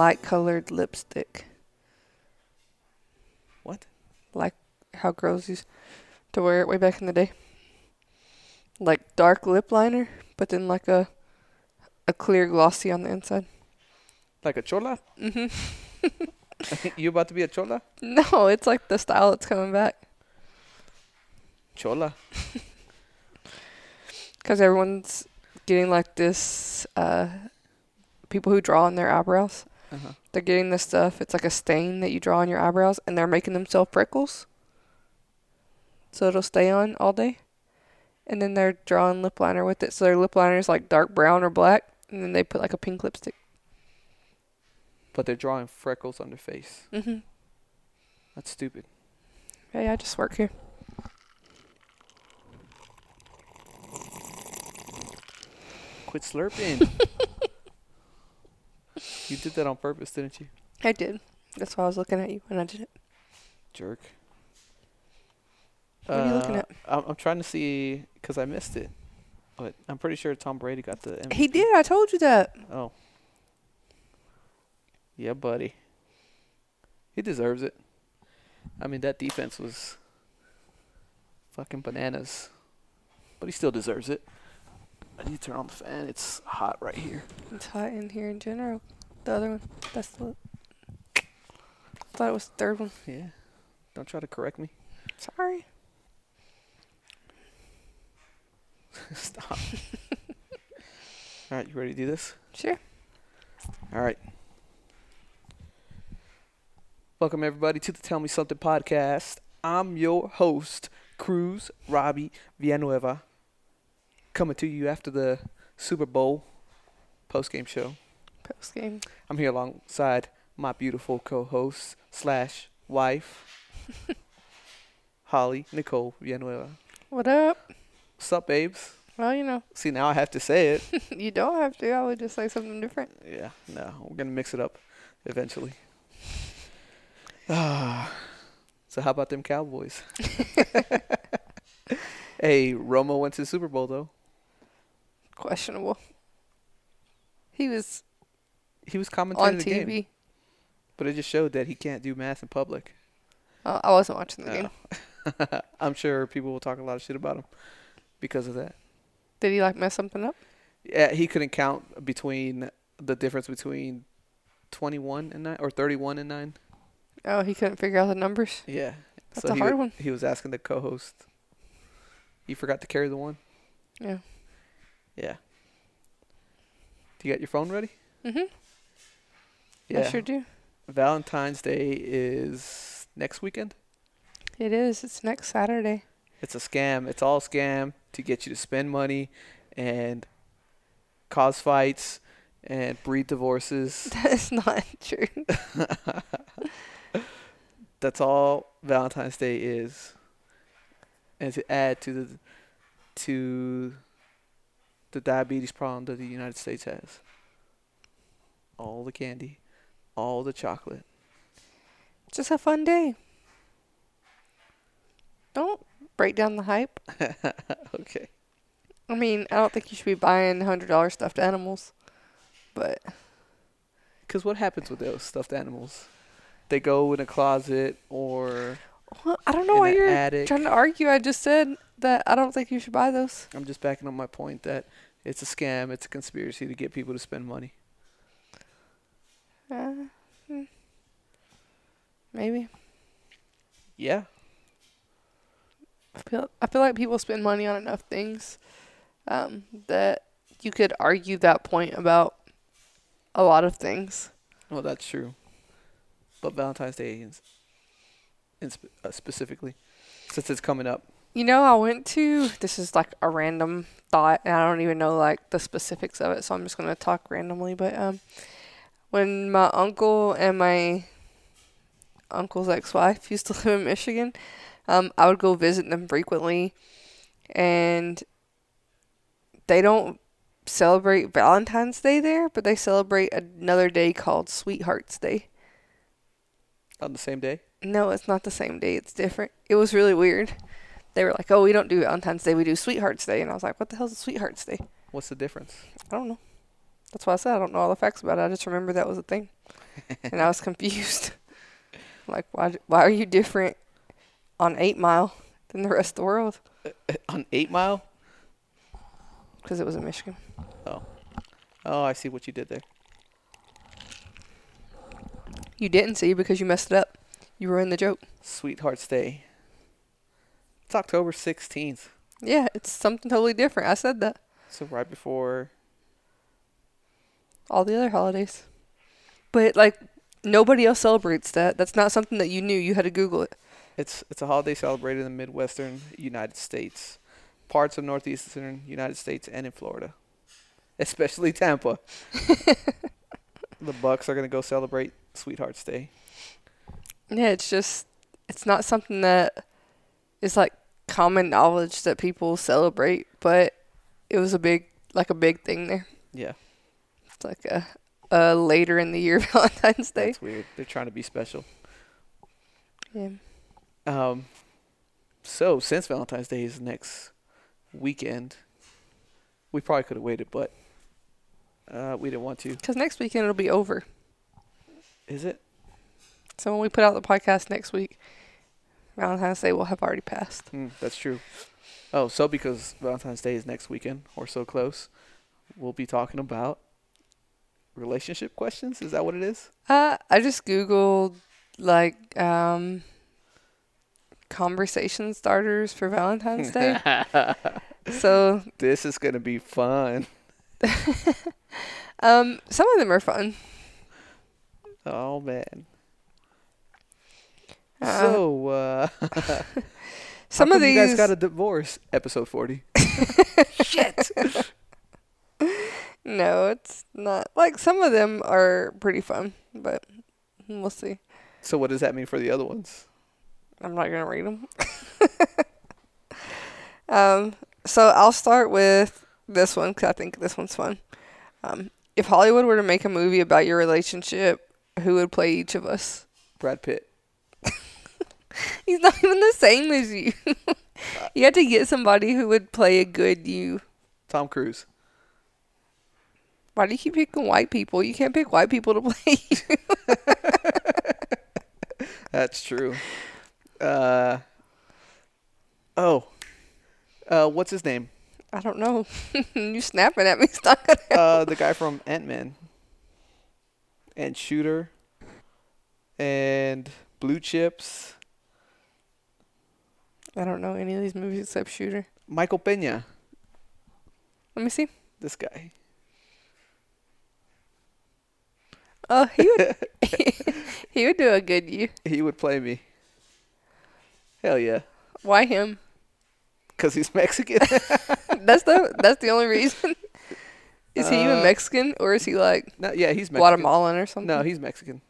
light colored lipstick. What? Like how girls used to wear it way back in the day. Like dark lip liner, but then like a a clear glossy on the inside. Like a chola? Mhm. you about to be a chola? No, it's like the style that's coming back. Chola. Because everyone's getting like this, uh, people who draw on their eyebrows, Uh-huh. they're getting this stuff. It's like a stain that you draw on your eyebrows, and they're making themselves freckles. So it'll stay on all day. And then they're drawing lip liner with it. So their lip liner is like dark brown or black, and then they put like a pink lipstick. But they're drawing freckles on their face. Mm-hmm. That's stupid. Hey, I just work here. Quit slurping. you did that on purpose, didn't you? I did. That's why I was looking at you when I did it. Jerk. What are you looking Uh, at? I'm, I'm trying to see because I missed it, but I'm pretty sure Tom Brady got the MVP. He did. I told you that. Oh. Yeah, buddy. He deserves it. I mean, that defense was fucking bananas, but he still deserves it. I need to turn on the fan. It's hot right here. It's hot in here in general. The other one. That's the. I thought it was the third one. Yeah. Don't try to correct me. Sorry. Stop. All right, you ready to do this? Sure. All right. Welcome, everybody, to the Tell Me Something podcast. I'm your host, Cruz Robbie Villanueva, coming to you after the Super Bowl post game show. Post game. I'm here alongside my beautiful co host slash wife, Holly Nicole Villanueva. What up? What's up, babes? Well, you know, See, now I have to say it. you don't have to. I would just say something different. Yeah, no, we're gonna mix it up eventually. Ah, so how about them Cowboys? hey, Romo went to the Super Bowl though. Questionable. He was He was commentating on the TV. game, but it just showed that he can't do math in public. Uh, I wasn't watching the game. I'm sure people will talk a lot of shit about him because of that. Did he like mess something up? Yeah, he couldn't count between the difference between 21 and 9 or 31 and 9. Oh, he couldn't figure out the numbers. Yeah. That's so a hard wa- one. He was asking the co-host. He forgot to carry the one. Yeah. Yeah. Do you got your phone ready? Mm-hmm. Yeah. I sure do. Valentine's Day is next weekend. It is. It's next Saturday. It's a scam. It's all scam to get you to spend money and cause fights and breed divorces. That is not true. That's all Valentine's Day is. And to add to the to the diabetes problem that the United States has. All the candy, all the chocolate. Just a fun day. Don't break down the hype. okay. I mean, I don't think you should be buying hundred dollar stuffed animals, but Cuz what happens with those stuffed animals? They go in a closet or well, I don't know why you're attic. trying to argue. I just said that I don't think you should buy those. I'm just backing up my point that it's a scam, it's a conspiracy to get people to spend money. Uh, hmm. maybe. Yeah. I feel I feel like people spend money on enough things um, that you could argue that point about a lot of things. Well, that's true. But Valentine's Day is, sp- uh, specifically, since it's coming up. You know, I went to this is like a random thought, and I don't even know like the specifics of it, so I'm just gonna talk randomly. But um, when my uncle and my uncle's ex-wife used to live in Michigan, um, I would go visit them frequently, and they don't celebrate Valentine's Day there, but they celebrate another day called Sweethearts Day. On the same day? No, it's not the same day. It's different. It was really weird. They were like, "Oh, we don't do Valentine's Day. We do Sweethearts Day." And I was like, "What the hell's a Sweethearts Day?" What's the difference? I don't know. That's why I said I don't know all the facts about it. I just remember that was a thing, and I was confused. like, why? Why are you different on Eight Mile than the rest of the world? On Eight Mile. Because it was in Michigan. Oh. Oh, I see what you did there. You didn't see because you messed it up. You ruined the joke. Sweetheart's Day. It's October 16th. Yeah, it's something totally different. I said that. So right before. All the other holidays. But like nobody else celebrates that. That's not something that you knew. You had to Google it. It's it's a holiday celebrated in the Midwestern United States, parts of northeastern United States, and in Florida, especially Tampa. the Bucks are gonna go celebrate Sweetheart's Day. Yeah, it's just it's not something that is like common knowledge that people celebrate, but it was a big like a big thing there. Yeah, It's like a a later in the year Valentine's Day. that's weird. They're trying to be special. Yeah. Um, so since Valentine's Day is next weekend, we probably could have waited, but uh, we didn't want to. Cuz next weekend it'll be over. Is it? So when we put out the podcast next week, Valentine's Day will have already passed. Mm, that's true. Oh, so because Valentine's Day is next weekend or so close, we'll be talking about relationship questions. Is that what it is? Uh, I just googled like um, conversation starters for Valentine's Day. so This is gonna be fun. um, some of them are fun. Oh man. Uh, so, uh, some of these, you guys got a divorce. Episode forty. shit. no, it's not. Like some of them are pretty fun, but we'll see. So, what does that mean for the other ones? I'm not gonna read them. um, so I'll start with this one because I think this one's fun. Um, if Hollywood were to make a movie about your relationship, who would play each of us? Brad Pitt. He's not even the same as you. you had to get somebody who would play a good you. Tom Cruise. Why do you keep picking white people? You can't pick white people to play you. That's true. Uh. Oh. Uh, what's his name? I don't know. you snapping at me? It's not gonna. Uh, the guy from Ant Man. And Shooter. And Blue Chips. I don't know any of these movies except Shooter. Michael Pena. Let me see. This guy. Oh, he would. he would do a good you. He would play me. Hell yeah. Why him? Because he's Mexican. That's the that's the only reason. Is he even Uh, Mexican or is he like no, yeah, he's Mexican. Guatemalan or something? No, he's Mexican.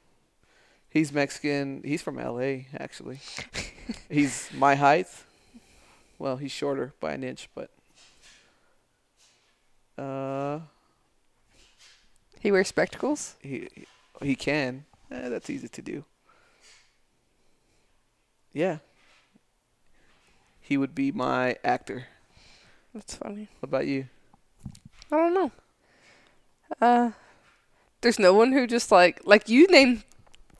He's Mexican. He's from LA, actually. he's my height. Well, he's shorter by an inch, but uh, he wears spectacles. he he can. Eh, that's easy to do. Yeah. He would be my actor. That's funny. What about you? I don't know. Uh, there's no one who just like like you named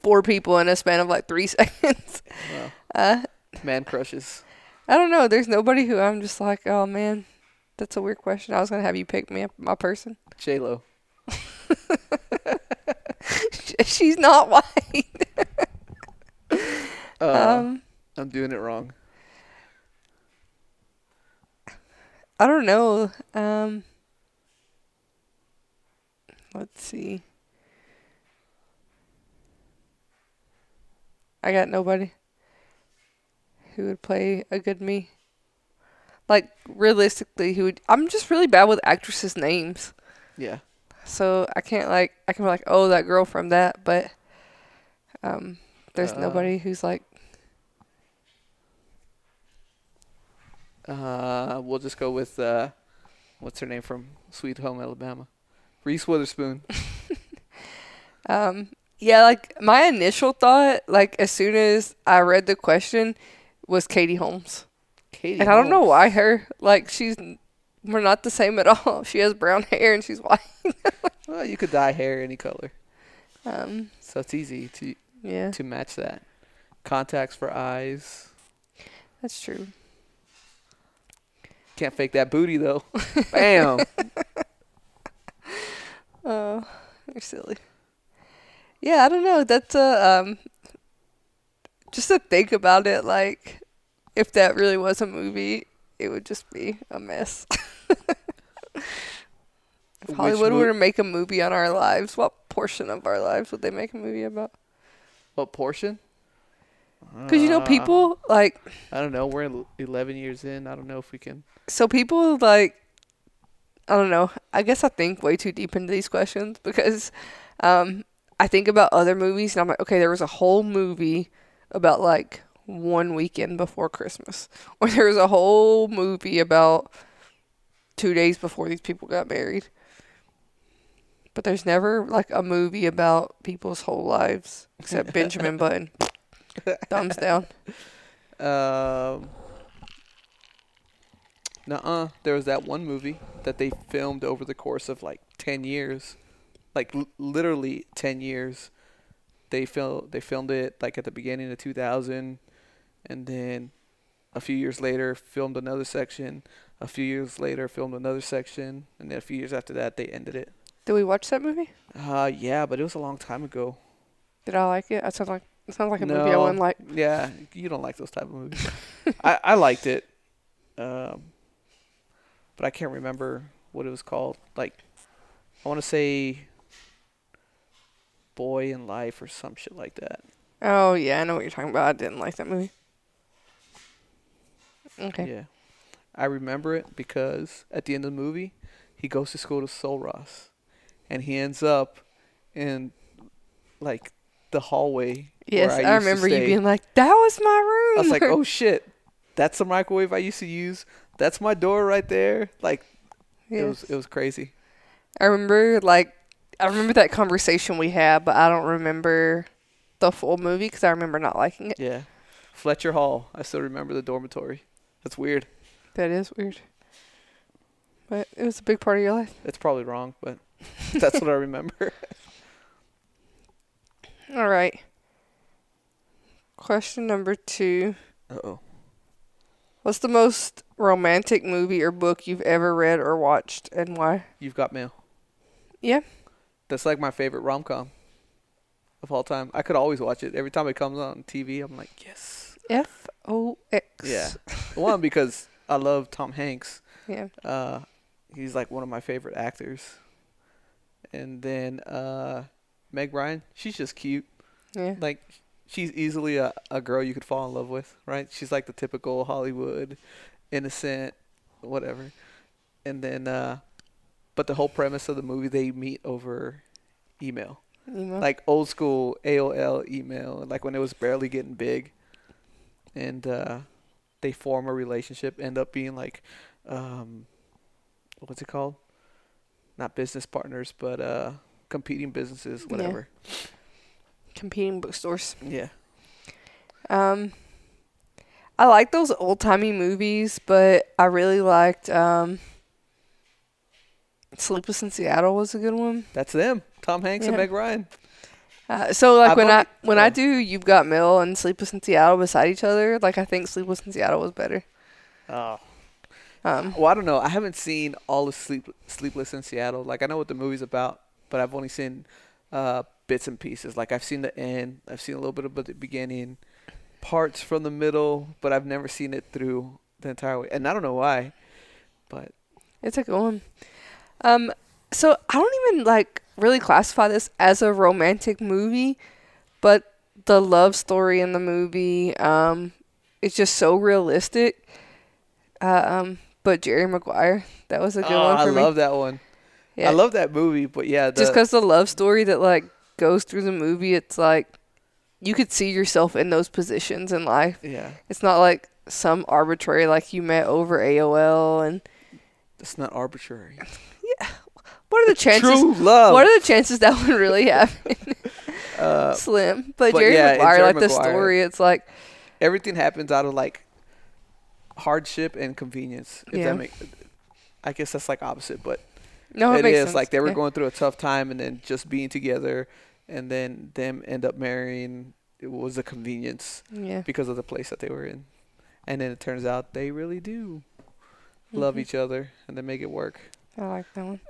four people in a span of like three seconds. Well, Uh, man crushes. I don't know. There's nobody who I'm just like, oh man, that's a weird question. I was gonna have you pick me up my person. J Lo. She's not white. Uh, um, I'm doing it wrong. I don't know. Um, let's see. I got nobody who would play a good me. Like realistically, who would? I'm just really bad with actresses' names, Yeah. so I can't like I can be like, oh, that girl from that, but um, there's Uh, nobody who's like Uh, we'll just go with uh, what's her name from Sweet Home Alabama, Reese Witherspoon. Um, yeah, like my initial thought, like as soon as I read the question, was Katie Holmes, Katie. and I don't know why her. Like she's we're not the same at all. She has brown hair and she's white. Well, you could dye hair any color, Um, so it's easy to yeah, to match that. Contacts for eyes. that's true. Can't fake that booty though. Bam. Oh, you're silly. Yeah, I don't know. That's a um, just to think about it. Like, if that really was a movie, it would just be a mess. if Hollywood mo- were to make a movie on our lives, what portion of our lives would they make a movie about? What portion? Because you know, Uh, people like I don't know. We're el- 11 years in. I don't know if we can. so people like I don't know. I guess I think way too deep into these questions because um, I think about other movies and I'm like, okay, there was a whole movie about like one weekend before Christmas, or there was a whole movie about two days before these people got married. But there's never like a movie about people's whole lives except Benjamin Button. Thumbs down. Um. Nuh-uh. There was that one movie that they filmed over the course of like 10 years. Like l- literally 10 years. They fil- they filmed it like at the beginning of 2000 and then a few years later filmed another section. A few years later filmed another section and then a few years after that they ended it. Did we watch that movie? Uh yeah, but it was a long time ago. Did I like it? I sound like it sounds like a movie I wouldn't like. Yeah, you don't like those type of movies. I, I liked it, um, but I can't remember what it was called. Like, I want to say "Boy in Life" or some shit like that. Oh yeah, I know what you're talking about. I didn't like that movie. Okay. Yeah, I remember it because at the end of the movie, he goes to school to Sul Ross, and he ends up in like the hallway. Yes, I, to remember you being like, "That was my room." I was like, oh shit, that's the microwave I used to use. That's my door right there. Like it was it was crazy. I remember like I remember that conversation we had, but I don't remember the full movie because I remember not liking it. Yeah. Fletcher Hall. I still remember the dormitory. That's weird. That is weird. But it was a big part of your life. It's probably wrong, but that's what I remember. All right. Question number two. Uh oh. What's the most romantic movie or book you've ever read or watched, and why? You've got mail. Yeah. That's like my favorite rom com of all time. I could always watch it. Every time it comes on TV, I'm like, yes. F O X. Yeah. One because I love Tom Hanks. Yeah. Uh, he's like one of my favorite actors. And then uh, Meg Ryan, she's just cute. Yeah. Like she's easily a, a girl you could fall in love with, right? She's like the typical Hollywood, innocent, whatever. And then, uh, but the whole premise of the movie, they meet over email, Emo. like old school AOL email, like when it was barely getting big. And uh, they form a relationship, end up being like, um, what's it called? Not business partners, but uh, competing businesses, Yeah. whatever. competing bookstores. yeah. Um, I like those old timey movies, but I really liked um, Sleepless in Seattle was a good one. That's them. Tom Hanks and Meg Ryan. Uh, so like I've when I when I oh. do You've Got Mail and Sleepless in Seattle beside each other, like I think Sleepless in Seattle was better. Oh. Um, Well, I don't know. I haven't seen all of Sleep Sleepless in Seattle. Like I know what the movie's about, but I've only seen uh, bits and pieces. Like I've seen the end. I've seen a little bit of the beginning, parts from the middle, but I've never seen it through the entire way. And I don't know why, but It's a good one. Um, so I don't even like really classify this as a romantic movie, but the love story in the movie, um, is just so realistic. Uh, um, but Jerry Maguire, that was a good oh, one I for me. I love that one. yeah, I love that movie, but yeah, the, just because the love story that like goes through the movie, it's like you could see yourself in those positions in life. yeah, It's not like some arbitrary like you met over AOL and it's not arbitrary. What are the chances? True love. What are the chances that would really happen? uh, Slim. But, but Jerry yeah, Maguire, Jerry like the story, it's like everything happens out of like hardship and convenience. If Yeah. that make I guess that's like opposite, but No, it, it is sense. like they were yeah. going through a tough time, and then just being together, and then them end up marrying. It was a convenience Yeah. because of the place that they were in, and then it turns out they really do love Mhm. each other, and they make it work. I like that one.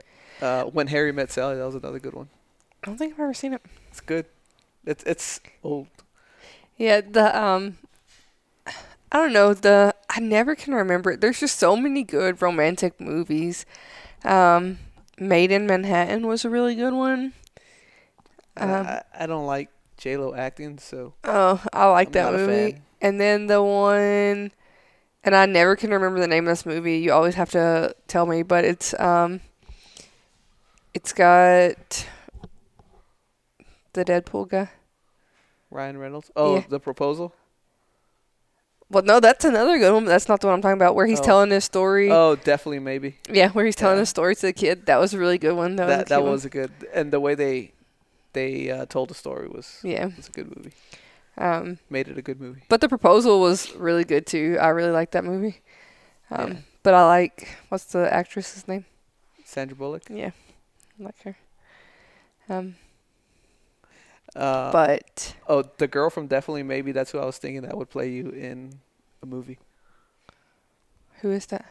Uh, when Harry met Sally, that was another good one. I don't think I've ever seen it. It's good. It's it's old. Yeah, the um I don't know, the I never can remember. it. There's just so many good romantic movies. Um Maid in Manhattan was a really good one. Um, I, I don't like J Lo acting, so Oh, I like I'm that movie. And then the one and I never can remember the name of this movie. You always have to tell me, but it's um it's got the Deadpool guy. Ryan Reynolds. Oh, Yeah. the proposal. Well, no, that's another good one. That's not the one I'm talking about. Where he's Oh. telling his story. Oh, definitely maybe. Yeah, where he's telling Yeah. his story to the kid. That was a really good one. That, That was a that was a good, and the way they they uh, told the story was yeah. it's a good movie. Um, Made it a good movie. but the proposal was really good too. I really liked that movie. Um, Yeah. but I like what's the actress's name? Sandra Bullock. Yeah, like her. Um, Uh, but oh, the girl from Definitely Maybe. That's who I was thinking that would play you in a movie. who is that?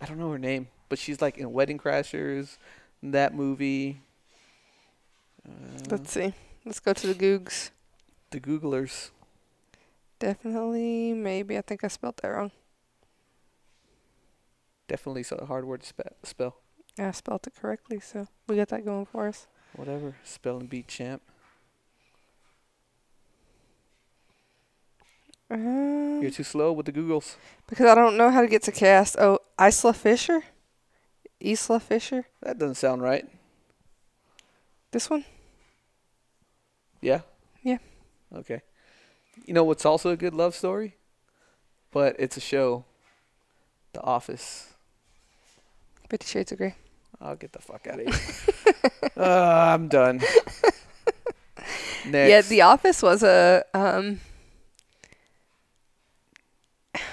I don't know her name, but she's like in Wedding Crashers, that movie. Uh, Let's see. Let's go to the Googs. the Googlers. Definitely, maybe. I think I spelled that wrong. Definitely so hard word to spe- spell. I spelled it correctly, so we got that going for us. Whatever. Spelling bee champ. Uh, You're too slow with the Googles. because I don't know how to get to cast. Oh, Isla Fisher? Isla Fisher? That doesn't sound right. This one? Yeah? Yeah. Okay. You know what's also a good love story? But it's a show. The Office. Fifty Shades of Grey. I'll get the fuck out of here. uh, I'm done. Next. Yeah, The Office was a um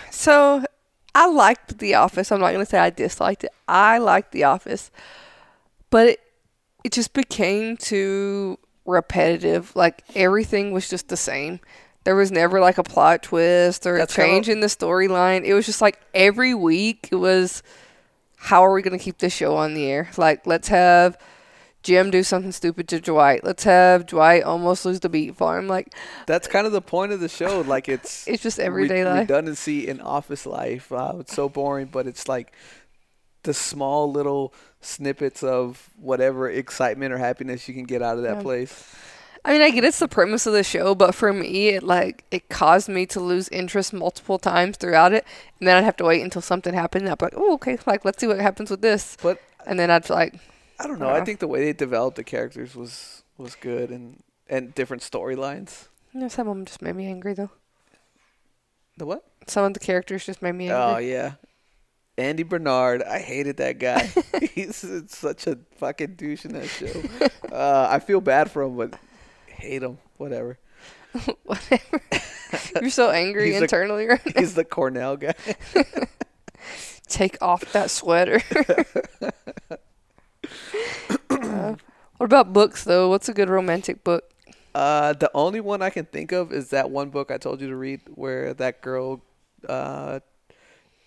So I liked The Office. I'm not gonna say I disliked it. I liked The Office. But it it just became too repetitive. Like everything was just the same. There was never like a plot twist or That's a change in the storyline. It was just like every week it was how are we gonna keep this show on the air? Like let's have Jim do something stupid to Dwight. Let's have Dwight almost lose the beet farm. Like That's kind of the point of the show. Like it's it's just re- everyday life. redundancy in office life. Uh, it's so boring, but it's like the small little snippets of whatever excitement or happiness you can get out of that Yeah. place. I mean, I get it's the premise of the show, but for me, it like it caused me to lose interest multiple times throughout it, and then I'd have to wait until something happened. And I'd be like, "Oh, okay, like let's see what happens with this," But and then I'd like, I don't know. I Yeah. think the way they developed the characters was was good and and different storylines. you know, some of them just made me angry though. The what? Some of the characters just made me angry. Oh yeah, Andy Bernard. I hated that guy. He's such a fucking douche in that show. Uh, I feel bad for him, but hate him. Whatever. Whatever. You're so angry He's internally right now. He's the Cornell guy. Take off that sweater. Uh, what about books though? What's a good romantic book? Uh, the only one I can think of is that one book I told you to read, where that girl uh,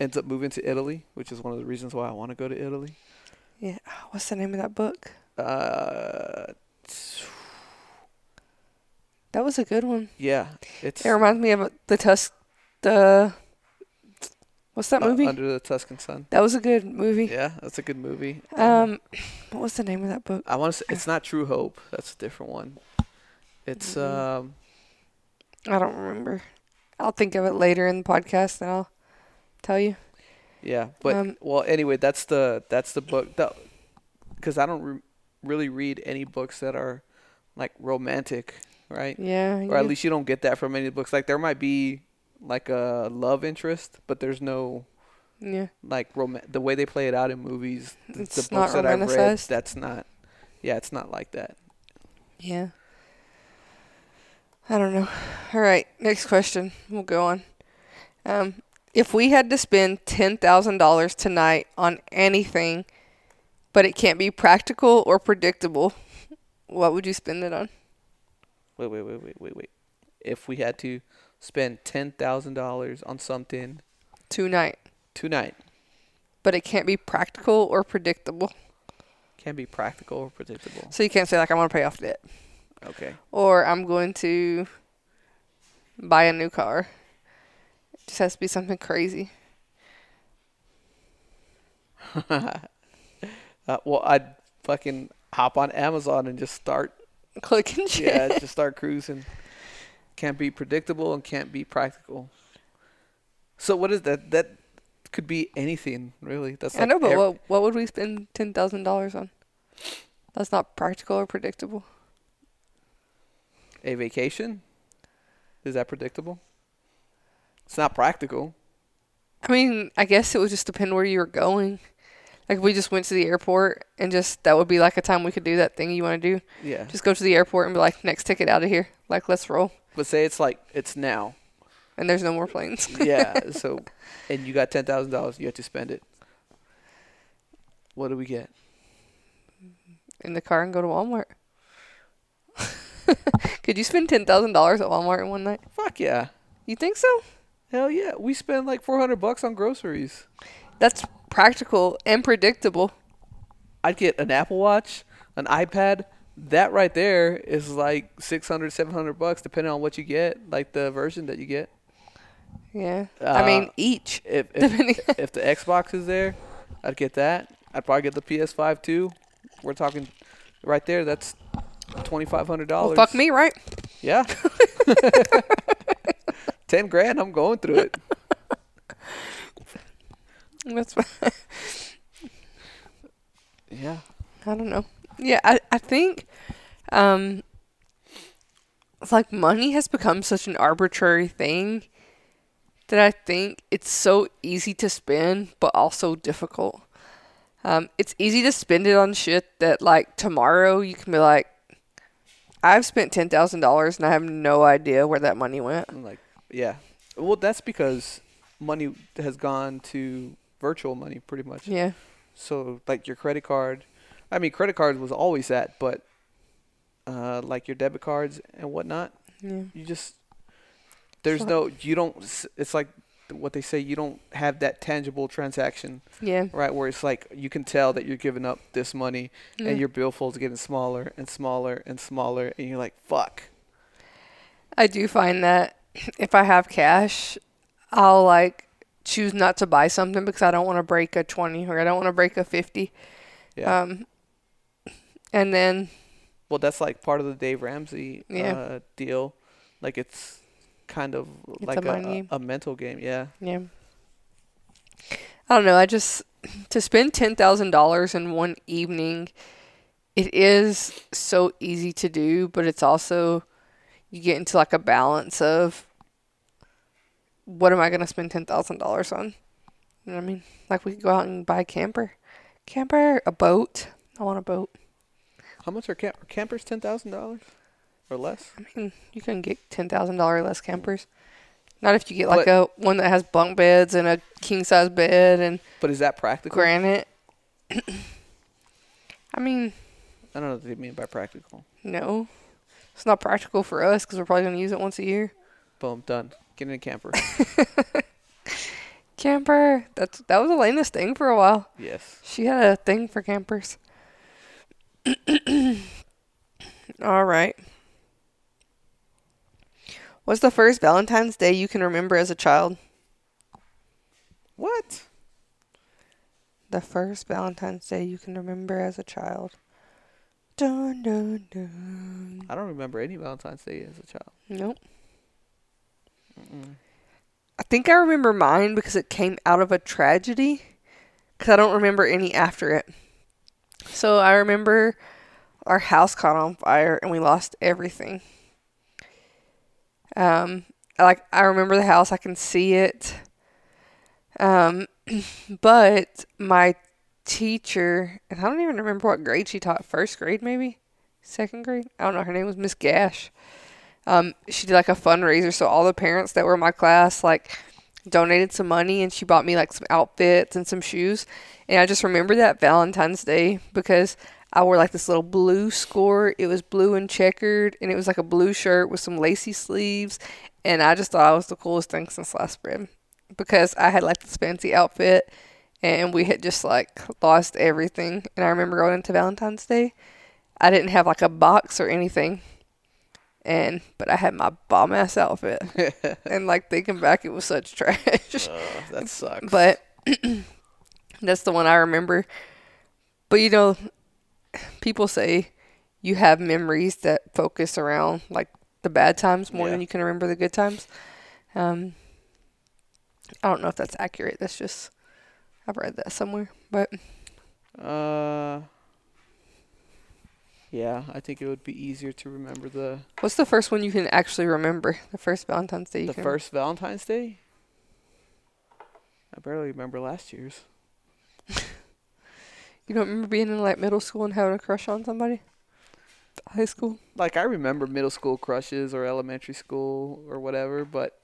ends up moving to Italy, which is one of the reasons why I want to go to Italy. Yeah, what's the name of that book? Uh, That was a good one. yeah, it's It reminds me of the Tusk. The what's that uh, movie? Under the Tuscan Sun. that was a good movie. Yeah, that's a good movie. Um, what was the name of that book? I want to. say It's not True Hope. That's a different one. It's Mhm. um. I don't remember. I'll think of it later in the podcast and I'll tell you. Yeah, but Um, well, anyway, that's the that's the book. Because I don't re- really read any books that are like romantic, right? Yeah. Or yeah. at least you don't get that from any books. Like there might be like a love interest, but there's no yeah. like rom- the way they play it out in movies. th- the It's books not that I've read, that's not. Yeah, it's not like that. Yeah. I don't know. All right, next question. We'll go on. Um, If we had to spend $10,000 tonight on anything, but it can't be practical or predictable, what would you spend it on? Wait, wait, wait, wait, wait, wait. If we had to spend ten thousand dollars on something Tonight, tonight, but it can't be practical or predictable. Can't be practical or predictable. So you can't say, like, I want to pay off debt. Okay. or I'm going to buy a new car. It just has to be something crazy. uh, well, I'd fucking hop on Amazon and just start. Clicking shit. Yeah, just start cruising. Can't be predictable and can't be practical. So what is that? That could be anything, really. That's I know, but what what would we spend ten thousand dollars on? That's not practical or predictable. a vacation. Is that predictable? It's not practical. I mean, I guess it would just depend where you were going. Like we just went to the airport and just that would be like a time we could do that thing you want to do. Yeah. Just go to the airport and be like, next ticket out of here. Like let's roll. But say it's like it's now. And there's no more planes. Yeah. so, and you got ten thousand dollars. You have to spend it. What do we get? in the car and go to Walmart. could you spend ten thousand dollars at Walmart in one night? Fuck yeah. You think so? Hell yeah. We spend like four hundred bucks on groceries. That's practical and predictable. I'd get an Apple Watch, an iPad. That right there is like 600, 700 bucks, depending on what you get, like the version that you get. Yeah. I mean, Uh, each. If if, if the Xbox is there, I'd get that. I'd probably get the PS5 too. We're talking right there. That's twenty five hundred well, dollars. fuck me, right? Yeah. Ten grand. I'm going through it. That's. fine. Yeah. I don't know. Yeah, I I think, um, it's like money has become such an arbitrary thing that I think it's so easy to spend, but also difficult. Um, it's easy to spend it on shit that like tomorrow you can be like, I've spent ten thousand dollars and I have no idea where that money went. I'm like, yeah. Well, that's because money has gone to virtual money pretty much. Yeah, So like your credit card, I mean credit cards was always that, but uh, like your debit cards and whatnot, yeah, you just there's Fuck. no you don't. It's like what they say. You don't have that tangible transaction, yeah. right? Where it's like you can tell that you're giving up this money, yeah. and your billfold's getting smaller and smaller and smaller, and you're like, fuck. I do find that if I have cash, I'll like choose not to buy something because I don't want to break a 20 or I don't want to break a 50. Yeah. Um, and then, Well, that's like part of the Dave Ramsey Yeah. uh, deal. Like it's kind of It's like a a, a mental game. Yeah. yeah. I don't know. I just, to spend $10,000 in one evening, it is so easy to do, but it's also, you get into like a balance of what am I going to spend $10,000 on? You know what I mean? Like we could go out and buy a camper. Camper, a boat. I want a boat. How much are, cam- are campers? Ten thousand dollars or less? I mean, you can get ten thousand dollar less campers. Not if you get like a one that has bunk beds and a king size bed and But is that practical? granite. I mean, I don't know what they mean by practical. no, it's not practical for us because we're probably gonna use it once a year. Boom, done. Get in a camper. Camper. That's that was Elena's thing for a while. yes. She had a thing for campers. All right. What's the first Valentine's Day you can remember as a child? What? The first Valentine's Day you can remember as a child. Dun dun dun. I don't remember any Valentine's Day as a child. Nope. Mm-mm. I think I remember mine because it came out of a tragedy. Because I don't remember any after it. So I remember our house caught on fire and we lost everything. Um, like I remember the house, I can see it. Um, but my teacher, and I don't even remember what grade she taught. First grade, maybe second grade. I don't know. Her name was Miss Gash. Um, she did like a fundraiser, so all the parents that were in my class, like donated some money and she bought me like some outfits and some shoes. And I just remember that Valentine's Day because I wore like this little blue score. It was blue and checkered and it was like a blue shirt with some lacy sleeves. And I just thought I was the coolest thing since last bread because I had like this fancy outfit and we had just like lost everything. And I remember going into Valentine's Day, I didn't have like a box or anything. And but I had my bomb ass outfit, and like thinking back, it was such trash. Uh, that sucks. But that's the one I remember. But you know, people say you have memories that focus around like the bad times more Yeah. than you can remember the good times. Um, I don't know if that's accurate. That's just I've read that somewhere. But uh, yeah, I think it would be easier to remember the what's the first one you can actually remember? The first Valentine's Day the can first Valentine's Day. I barely remember last year's. You don't remember being in like middle school and having a crush on somebody? High school? Like I remember middle school crushes or elementary school or whatever, but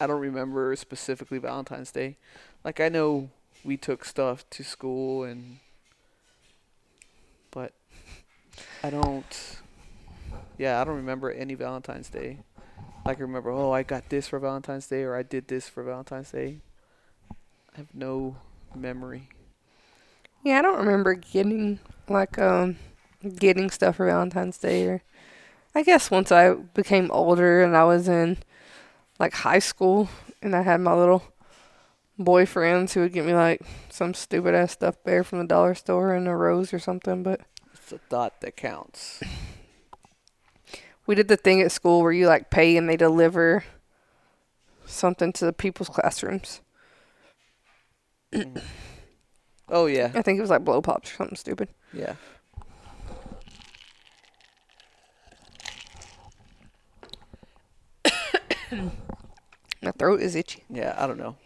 I don't remember specifically Valentine's Day. Like I know we took stuff to school and but I don't yeah, I don't remember any Valentine's Day. I remember, oh, I got this for Valentine's Day or I did this for Valentine's Day. I have no memory. Yeah, I don't remember getting like um getting stuff for Valentine's Day or I guess once I became older and I was in like high school and I had my little boyfriends who would get me like some stupid ass stuff bear from the dollar store and a rose or something, but It's a thought that counts. we did the thing at school where you like pay and they deliver something to the people's classrooms. Oh yeah. I think it was like blow pops or something stupid. Yeah. My throat is itchy. Yeah, I don't know.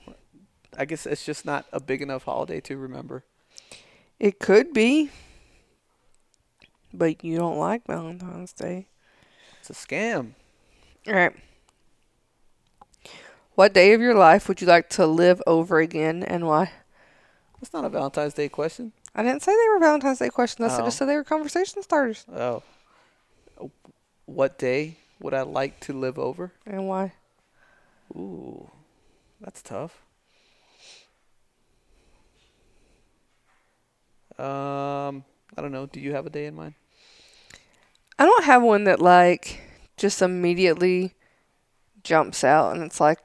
I guess it's just not a big enough holiday to remember. It could be. But you don't like Valentine's Day. It's a scam. All right. What day of your life would you like to live over again and why? That's not a Valentine's Day question. I didn't say they were Valentine's Day questions. I Oh. just said they were conversation starters. Oh. What day would I like to live over? And why? Ooh, that's tough. Um, I don't know. Do you have a day in mind? I don't have one that like just immediately jumps out and it's like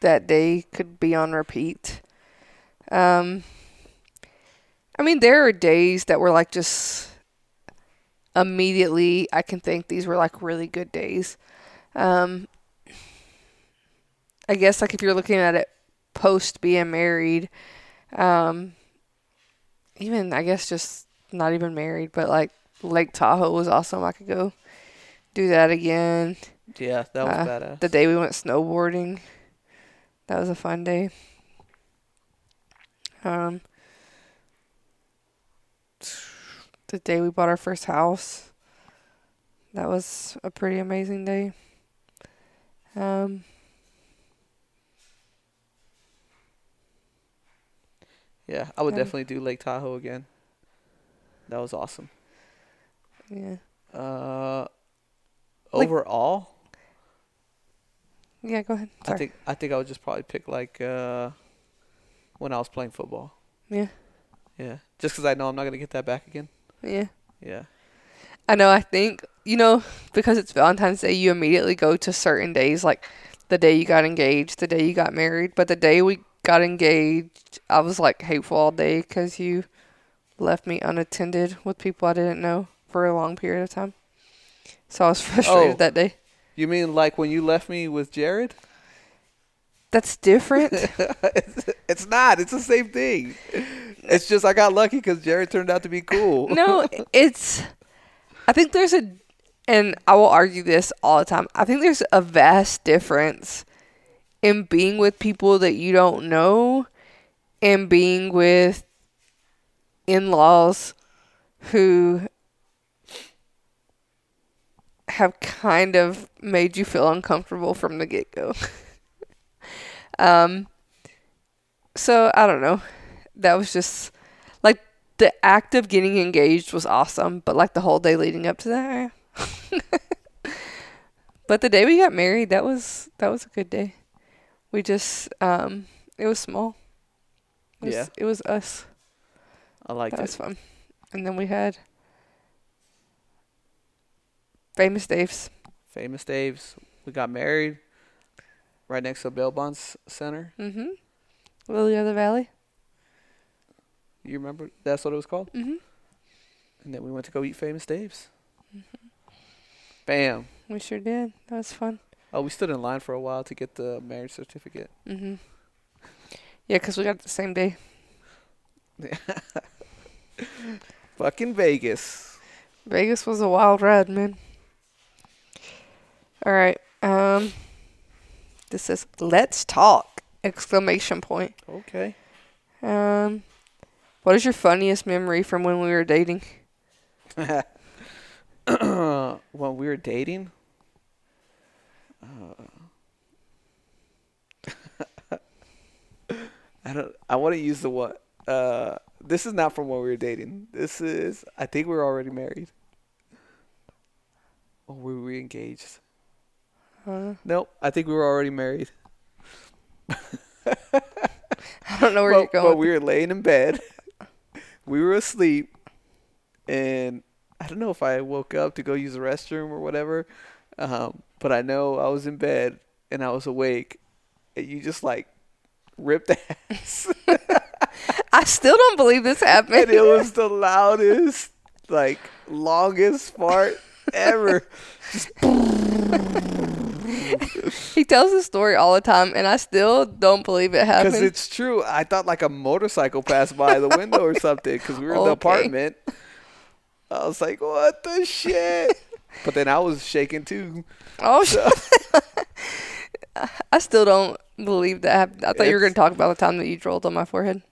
that day could be on repeat. Um I mean there are days that were like just immediately I can think these were like really good days. Um I guess like if you're looking at it post being married, um even I guess just not even married, but like Lake Tahoe was awesome. I could go do that again. Yeah, that was Uh, badass. The day we went snowboarding, that was a fun day. Um, the day we bought our first house, that was a pretty amazing day. Um, yeah, I would um, definitely do Lake Tahoe again. That was awesome. yeah, Uh, Like- overall, yeah. Go ahead. Sorry. I think I think I would just probably pick like uh, when I was playing football. yeah, Yeah, just because I know I'm not gonna get that back again. yeah. Yeah. I know. I think you know because it's Valentine's Day, you immediately go to certain days, like the day you got engaged, the day you got married. But the day we got engaged, I was like hateful all day because you left me unattended with people I didn't know for a long period of time. So I was frustrated Oh. that day. You mean like when you left me with Jared? That's different. it's, it's not. It's the same thing. It's just I got lucky because Jared turned out to be cool. no, it's. I think there's a, and I will argue this all the time. I think there's a vast difference in being with people that you don't know and being with in laws who have kind of made you feel uncomfortable from the get go. Um, so I don't know. That was just like the act of getting engaged was awesome, but like the whole day leading up to that. but the day we got married, that was that was a good day. We just um, it was small. It was, Yeah. it was us. I like that it. was fun. And then we had famous Dave's. Famous Dave's. We got married right next to Bail Bonds Center. Mm-hmm. Lily of the Valley. You remember? That's what it was called. Mm-hmm. And then we went to go eat Famous Dave's. Mhm. Bam. We sure did. That was fun. Oh, we stood in line for a while to get the marriage certificate. Mm-hmm. Yeah, 'cause we got it the same day. Fucking Vegas. Vegas was a wild ride, man. All right. Um, this says "Let's talk!" exclamation point. Okay. Um, what is your funniest memory from when we were dating? when we were dating. Uh, I don't. I want to use the what. Uh, this is not from when we were dating. This is. I think we were already married. Or were we engaged? Uh, Nope. I think we were already married. I don't know where Well, you're going. But we were laying in bed. we were asleep, and I don't know if I woke up to go use the restroom or whatever. Um, but I know I was in bed and I was awake, and you just like ripped ass, I still don't believe this happened. and it was the loudest, like longest fart ever. he tells the story all the time, and I still don't believe it happened. Because it's true. I thought like a motorcycle passed by the window or something. Because we were in the Okay. apartment. I was like, "What the shit?" but then I was shaking too. oh, shit. I still don't believe that happened. I thought you were going to talk about the time that you drooled on my forehead.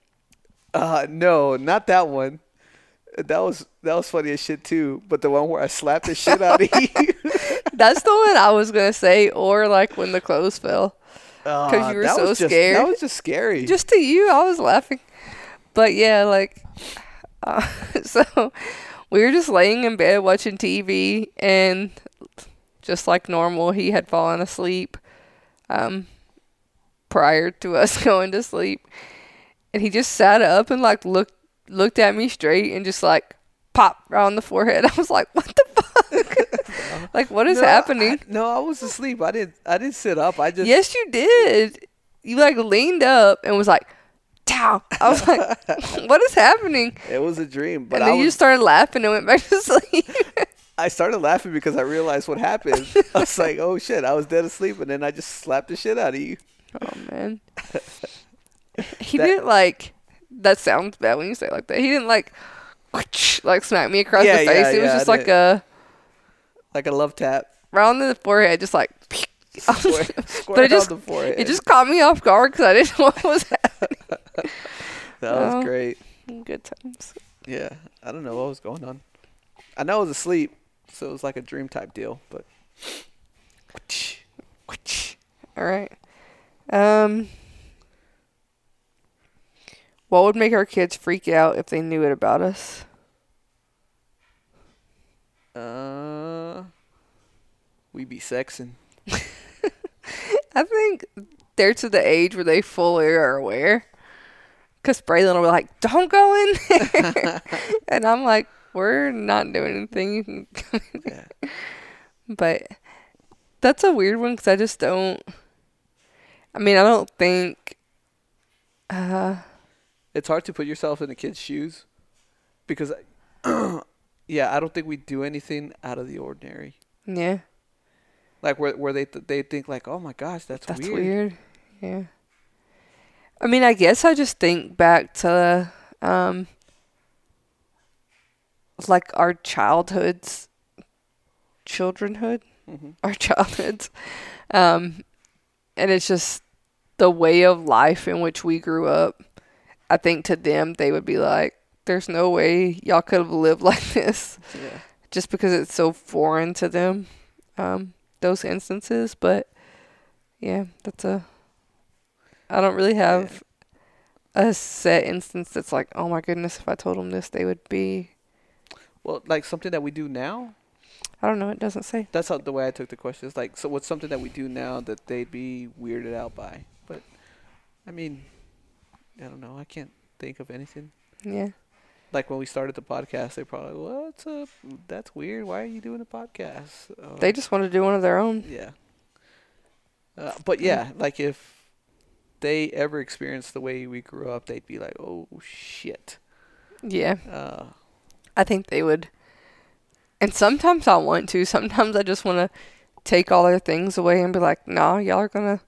Uh, no, not that one. That was that was funny as shit too. But the one where I slapped the shit out of you. That's the one I was going to say, or like when the clothes fell. Because you were so scared. That was just scary. Just to you, I was laughing. But yeah, like, uh, so we were just laying in bed watching TV, and just like normal, he had fallen asleep um, prior to us going to sleep. And he just sat up and like looked looked at me straight and just like popped right on the forehead. I was like, what the fuck? like, what is No, happening? I, no, I was asleep. I didn't. I didn't sit up. I just. Yes, you did. You like leaned up and was like, "Tow." I was like, "What is happening?" It was a dream. But and then you was. just started laughing and went back to sleep. I started laughing because I realized what happened. I was like, "Oh shit!" I was dead asleep, and then I just slapped the shit out of you. oh man. He That- didn't like. That sounds bad when you say it like that. He didn't like, like smack me across Yeah, the face. yeah, it was yeah, I just like did. a Like a love tap. right on the forehead, just like. Square, but it just it just caught me off guard because I didn't know what was happening. that was Oh. great. Good times. Yeah, I don't know what was going on. I know I was asleep, so it was like a dream type deal. But All right. Um, what would make our kids freak out if they knew it about us? uh, we'd be sexing. I think they're to the age where they fully are aware. Cause Braylon will be like, "Don't go in there," and I'm like, "We're not doing anything." You can come in Yeah. But that's a weird one because I just don't. I mean, I don't think. Uh, It's hard to put yourself in the kid's shoes because, yeah, I don't think we do anything out of the ordinary. yeah, Like where where they th- they think like, oh my gosh, that's, that's weird. weird. Yeah. I mean, I guess I just think back to um like our childhoods, childrenhood, Mhm. our childhoods, um, and it's just the way of life in which we grew up. I think to them they would be like, "There's no way y'all could have lived like this," Yeah. just because it's so foreign to them. Um, those instances, but yeah, that's a I don't really have a set instance that's like, oh my goodness, if I told them this, they would be. Well, like something that we do now. I don't know. It doesn't say. That's how the way I took the question. It's like, so what's something that we do now that they'd be weirded out by? But, I mean, I don't know. I can't think of anything. Yeah. Like when we started the podcast, they probably, what's up? That's weird. Why are you doing a podcast? Uh, They just want to do one of their own. Yeah. Uh, but yeah, like if they ever experienced the way we grew up, they'd be like, "Oh shit." Yeah. Uh, I think they would. And sometimes I want to. Sometimes I just want to take all their things away and be like, nah, y'all are going to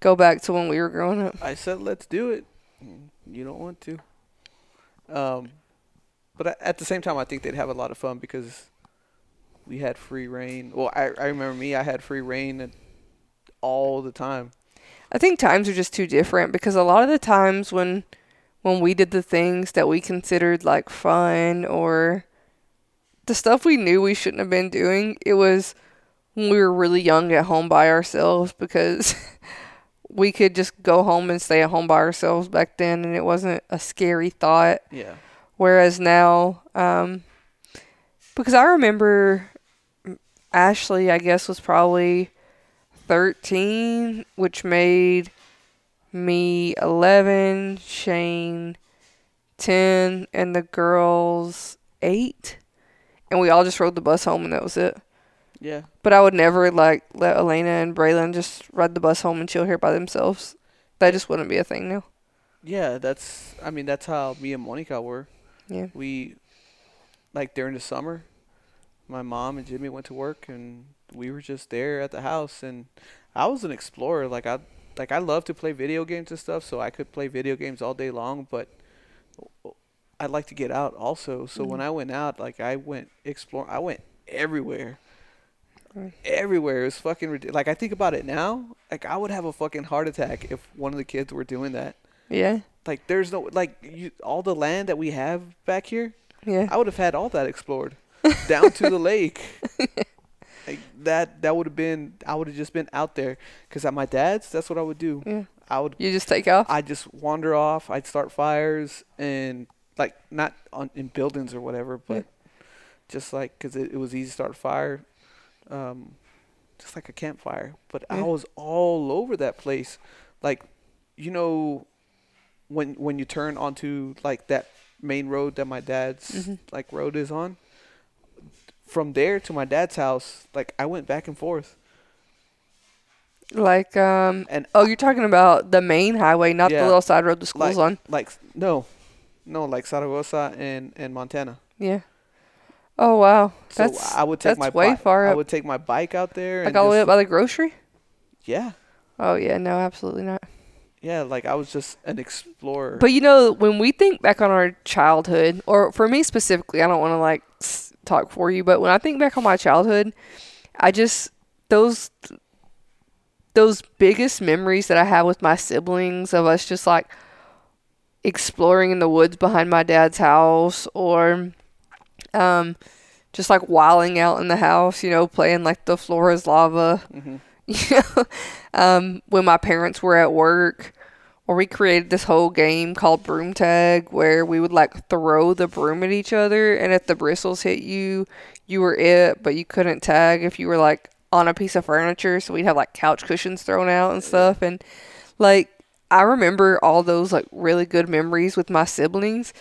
go back to when we were growing up. I said, "Let's do it." You don't want to. Um, but at the same time, I think they'd have a lot of fun because we had free reign. Well, I I remember me. I had free reign all the time. I think times are just too different because a lot of the times when when we did the things that we considered like fun or the stuff we knew we shouldn't have been doing, it was when we were really young at home by ourselves because we could just go home and stay at home by ourselves back then and it wasn't a scary thought. Yeah. Whereas now, um, because I remember Ashley, I guess, was probably 13, which made me 11, Shane 10, and the girls 8. And we all just rode the bus home and that was it. Yeah. But I would never like let Elena and Braylon just ride the bus home and chill here by themselves. That just wouldn't be a thing now. Yeah. That's. I mean, that's how me and Monica were. Yeah. we like during the summer my mom and jimmy went to work and we were just there at the house and i was an explorer like i like i love to play video games and stuff so i could play video games all day long but i'd like to get out also so when Mhm. i went out like i went explore i went everywhere Everywhere it was fucking ridiculous. like i think about it now like i would have a fucking heart attack if one of the kids were doing that Yeah. like there's no like you all the land that we have back here Yeah. I would have had all that explored down to the lake. Like that, that would have been. I would have just been out there. Cause at my dad's, that's what I would do. Yeah. I would. You just take off? I just wander off. I'd start fires and like not on in buildings or whatever, but just like cause it, it was easy to start a fire, um, just like a campfire. But I was all over that place, like, you know, when when you turn onto like that main road that my dad's Mhm. like road is on. From there to my dad's house, like I went back and forth, Like, um, and oh, you're talking about the main highway, not Yeah. the little side road the school's on. like no, no, like Zaragoza and and Montana. Yeah. Oh wow, So I would take that's my way bi- far I would take my bike out there like and all the way up by the grocery. yeah, Oh yeah, no, absolutely not. yeah. Like I was just an explorer. But you know, when we think back on our childhood, or for me specifically, I don't want to like talk for you, but when I think back on my childhood, I just those those biggest memories that I have with my siblings of us just like exploring in the woods behind my dad's house or um just like wilding out in the house, you know, playing like the floor is lava hmm you know, um, when my parents were at work, or we created this whole game called broom tag where we would like throw the broom at each other, and if the bristles hit you, you were it, but you couldn't tag if you were like on a piece of furniture. So we'd have like couch cushions thrown out and stuff, and like I remember all those like really good memories with my siblings,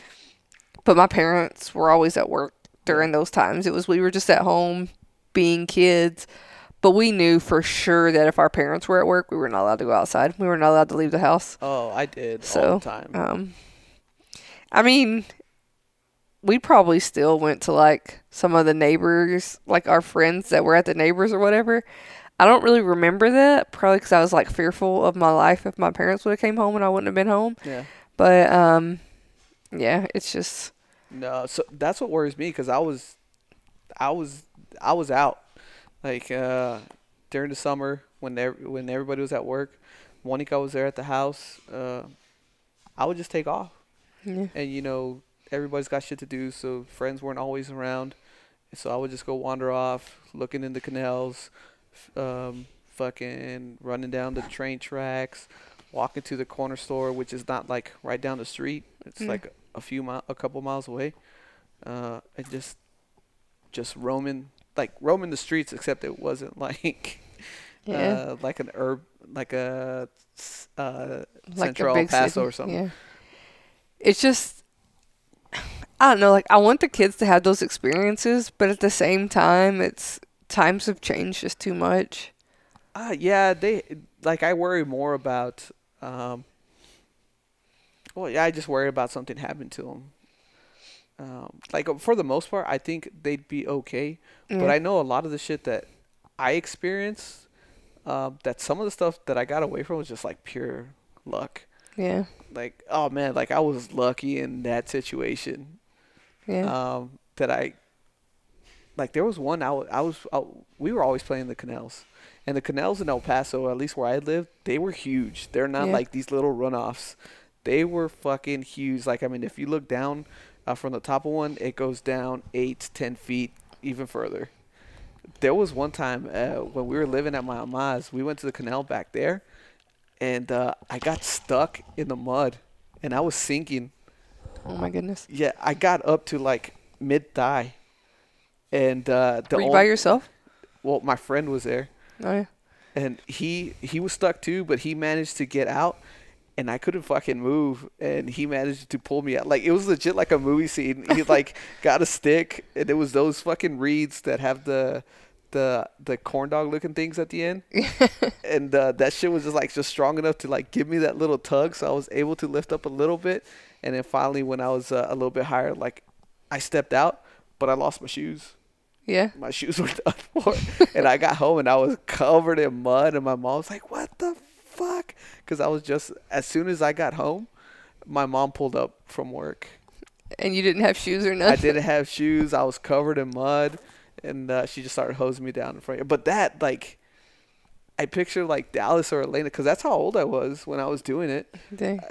but my parents were always at work during those times. It was we were just at home being kids. But we knew for sure that if our parents were at work, we were not allowed to go outside. We were not allowed to leave the house. Oh, I did all So, the time. Um, I mean, we probably still went to like some of the neighbors, like our friends that were at the neighbors or whatever. I don't really remember that, probably because I was like fearful of my life if my parents would have came home and I wouldn't have been home. yeah. But um, yeah, it's just No, so that's what worries me because I was, I was, I was out, like uh, during the summer when when everybody was at work. Monica was there at the house. Uh, I would just take off, yeah, and you know everybody's got shit to do, so friends weren't always around. So I would just go wander off, looking in the canals, um, fucking running down the train tracks, walking to the corner store, which is not like right down the street. It's Mm. like a few mile, a couple miles away. Uh, and just, just roaming, like roaming the streets, except it wasn't like, Yeah. uh, like an herb, like a uh, like Central El Paso city. or something. Yeah. It's just I don't know, like I want the kids to have those experiences, but at the same time it's times have changed just too much. Uh, yeah, they like I worry more about. Um, well, yeah, I just worry about something happening to them. Um, like uh, for the most part, I think they'd be okay. But I know a lot of the shit that I experienced. Um, that some of the stuff that I got away from was just like pure luck. yeah. Like, oh man, like I was lucky in that situation. Yeah. Um, that I like there was one I I was I, we were always playing the canals. And the canals in El Paso, at least where I lived, they were huge. They're not Yeah. like these little runoffs. They were fucking huge. Like I mean, if you look down uh, from the top of one, it goes down eight, ten feet, even further. There was one time uh, when we were living at my ama's, we went to the canal back there, and uh, I got stuck in the mud, and I was sinking. oh my goodness. Yeah, I got up to like mid thigh, and uh, the Were you only, by yourself? well, my friend was there, Oh yeah. and he he was stuck too, but he managed to get out, and I couldn't fucking move, and he managed to pull me out. Like it was legit like a movie scene. He like got a stick, and it was those fucking reeds that have the the the corn dog looking things at the end, and uh, that shit was just like just strong enough to like give me that little tug, so I was able to lift up a little bit, and then finally when I was uh, a little bit higher, like I stepped out, but I lost my shoes Yeah. my shoes were done for. and I got home and I was covered in mud. And my mom was like, "What the fuck?" Because I was just as soon as I got home, my mom pulled up from work. And you didn't have shoes or nothing. I didn't have shoes. I was covered in mud, and uh, she just started hosing me down in front. Of you. But that like. I picture like Dallas or Atlanta because that's how old I was when I was doing it. Dang.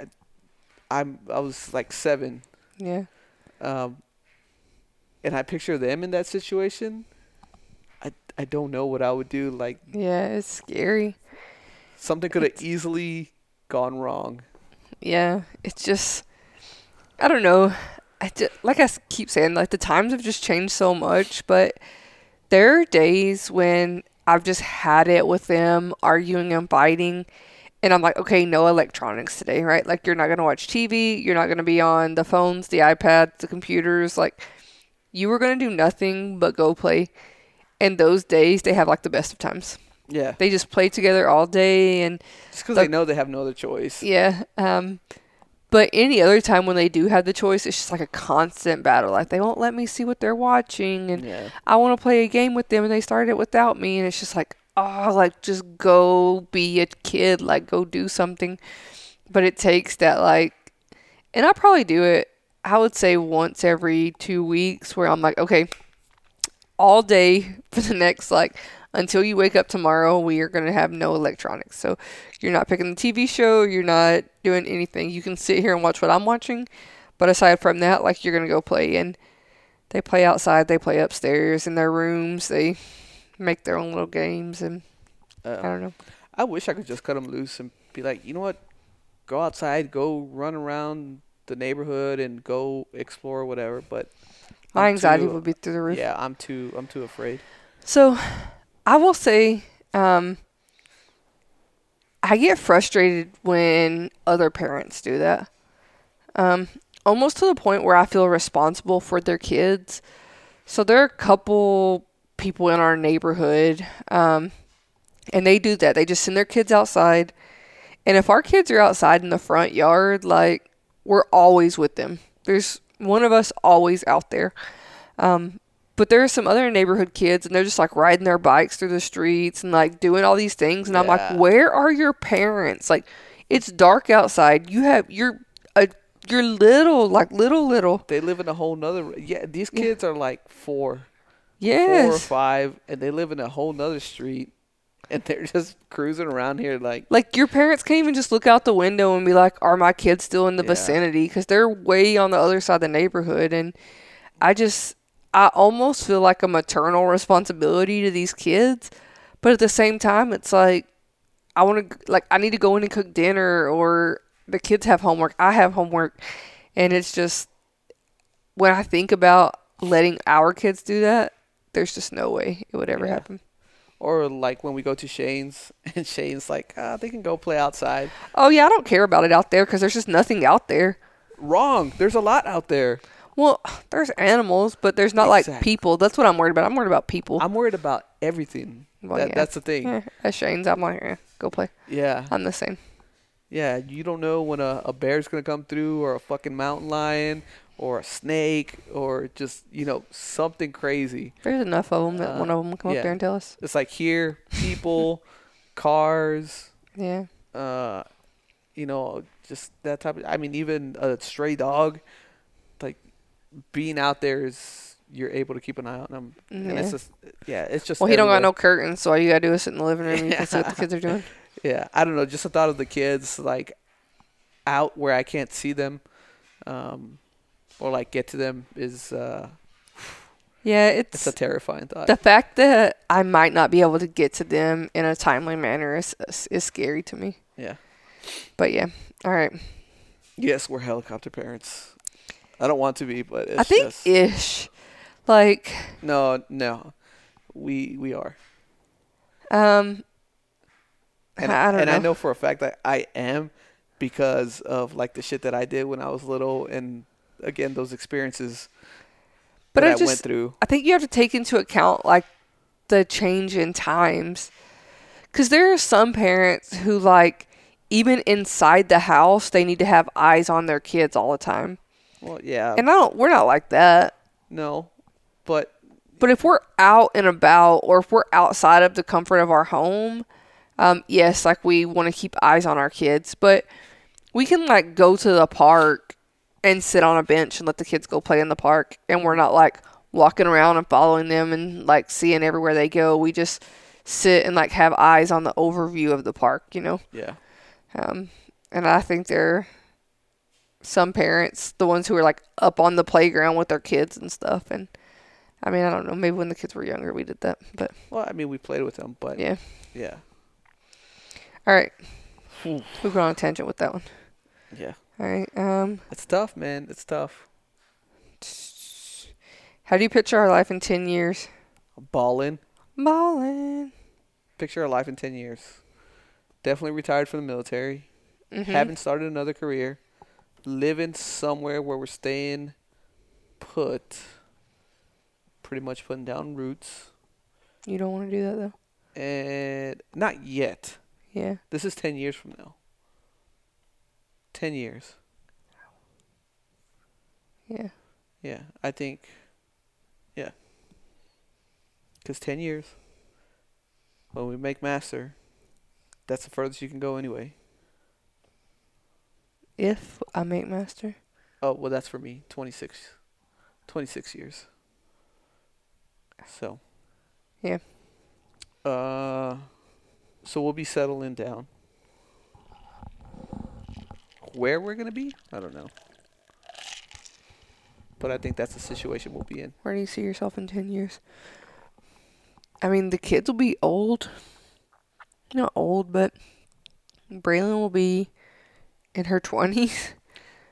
I'm I was like seven, Yeah. um, and I picture them in that situation. I I don't know what I would do. Like Yeah, it's scary. Something could have easily gone wrong. Yeah, it's just I don't know. I ju- like I keep saying, like the times have just changed so much. But there are days when I've just had it with them arguing and fighting, and I'm like, okay, no electronics today, right? Like you're not gonna watch TV, you're not gonna be on the phones, the iPads, the computers. Like you were gonna do nothing but go play. And those days, they have like the best of times. Yeah, They just play together all day and just because the- they know they have no other choice. yeah. Um, but any other time when they do have the choice, it's just like a constant battle. Like they won't let me see what they're watching, and Yeah, I want to play a game with them, and they start it without me, and it's just like, oh, like just go be a kid, like go do something. But it takes that like, and I probably do it. I would say once every two weeks, where I'm like, okay, all day for the next like until you wake up tomorrow, we are going to have no electronics. So you're not picking the TV show, you're not doing anything. You can sit here and watch what I'm watching, but aside from that, like you're going to go play and they play outside, they play upstairs in their rooms, they make their own little games and I uh, don't know. I wish I could just cut them loose and be like, you know what, go outside, go run around the neighborhood and go explore whatever. But My I'm anxiety too- would be through the roof. Yeah, I'm too I'm too afraid. So, I will say, um, I get frustrated when other parents do that. Um, almost to the point where I feel responsible for their kids. So there are a couple people in our neighborhood, um, and they do that. They just send their kids outside, and if our kids are outside in the front yard, like we're always with them. There's one of us always out there. Um, but there are some other neighborhood kids, and they're just like riding their bikes through the streets and like doing all these things. And I'm like, where are your parents? Like, it's dark outside. You have you're a you're little, like little little. They live in a whole nother. Yeah, these Yeah. kids are like four, four or five, and they live in a whole nother street, and they're just cruising around here like. Like your parents can't even just look out the window and be like, "Are my kids still in the Yeah. vicinity?" Because they're way on the other side of the neighborhood, and I just, I almost feel like a maternal responsibility to these kids, but at the same time, it's like, I want to like I need to go in and cook dinner or the kids have homework. I have homework, and it's just when I think about letting our kids do that, there's just no way it would ever Yeah. happen. Or like when we go to Shane's and Shane's like, ah, they can go play outside. Oh yeah, I don't care about it out there because there's just nothing out there. Wrong. There's a lot out there. Well, there's animals, but there's not like people. That's what I'm worried about. I'm worried about people. I'm worried about everything. Well, that, yeah. That's the thing. Eh, at Shane's, I'm like, eh, go play. Yeah. I'm the same. Yeah. You don't know when a, a bear's going to come through or a fucking mountain lion or a snake or just, you know, something crazy. There's enough of them that Uh, one of them will come yeah. up there and tell us. It's like here, people, cars, Yeah. uh, you know, just that type of. I mean, even a stray dog, being out there is you're able to keep an eye on them, and Yeah. it's just yeah, it's just. Well, he don't got no curtains, so all you gotta do is sit in the living room and you can see what the kids are doing. Yeah, I don't know. Just the thought of the kids like out where I can't see them, um, or like get to them is uh, Yeah, it's it's a terrifying thought. the fact that I might not be able to get to them in a timely manner is is scary to me. yeah. But yeah, all right. Yes, we're helicopter parents. I don't want to be, but it's I think just, ish, like no, no, we we are. um, and I don't and know. I know for a fact that I am because of like the shit that I did when I was little, and again those experiences But that I I, went just- through. I think you have to take into account like the change in times. Cuz there are some parents who like even inside the house they need to have eyes on their kids all the time. Well, yeah, And I don't we're not like that. no, but But if we're out and about or if we're outside of the comfort of our home, um yes, like we want to keep eyes on our kids, but we can like go to the park and sit on a bench and let the kids go play in the park and we're not like walking around and following them and like seeing everywhere they go. We just sit and like have eyes on the overview of the park, you know. yeah, Um and I think there some parents, the ones who are like up on the playground with their kids and stuff and I mean, I don't know, maybe when the kids were younger we did that, but well, I mean we played with them, but yeah. yeah, All right. We went on a tangent with that one. yeah, All right. Um it's tough, man. It's tough. how do you picture our life in 10 years? Balling. Ballin'. Picture our life in ten years. Definitely retired from the military. Mhm. Haven't started another career. Living somewhere where we're staying put. Pretty much putting down roots. You don't want to do that though. And not yet. Yeah. This is 10 years from now. 10 years. Yeah. Yeah, I think. Yeah. Because 10 years. When we make master, that's the furthest you can go anyway. If I make master. Oh, well, that's for me. 26. 26 years. So. Yeah. Uh, so we'll be settling down. Where we're going to be? I don't know. But I think that's the situation we'll be in. Where do you see yourself in 10 years? I mean, the kids will be old. Not old, but Braylon will be in her 20s.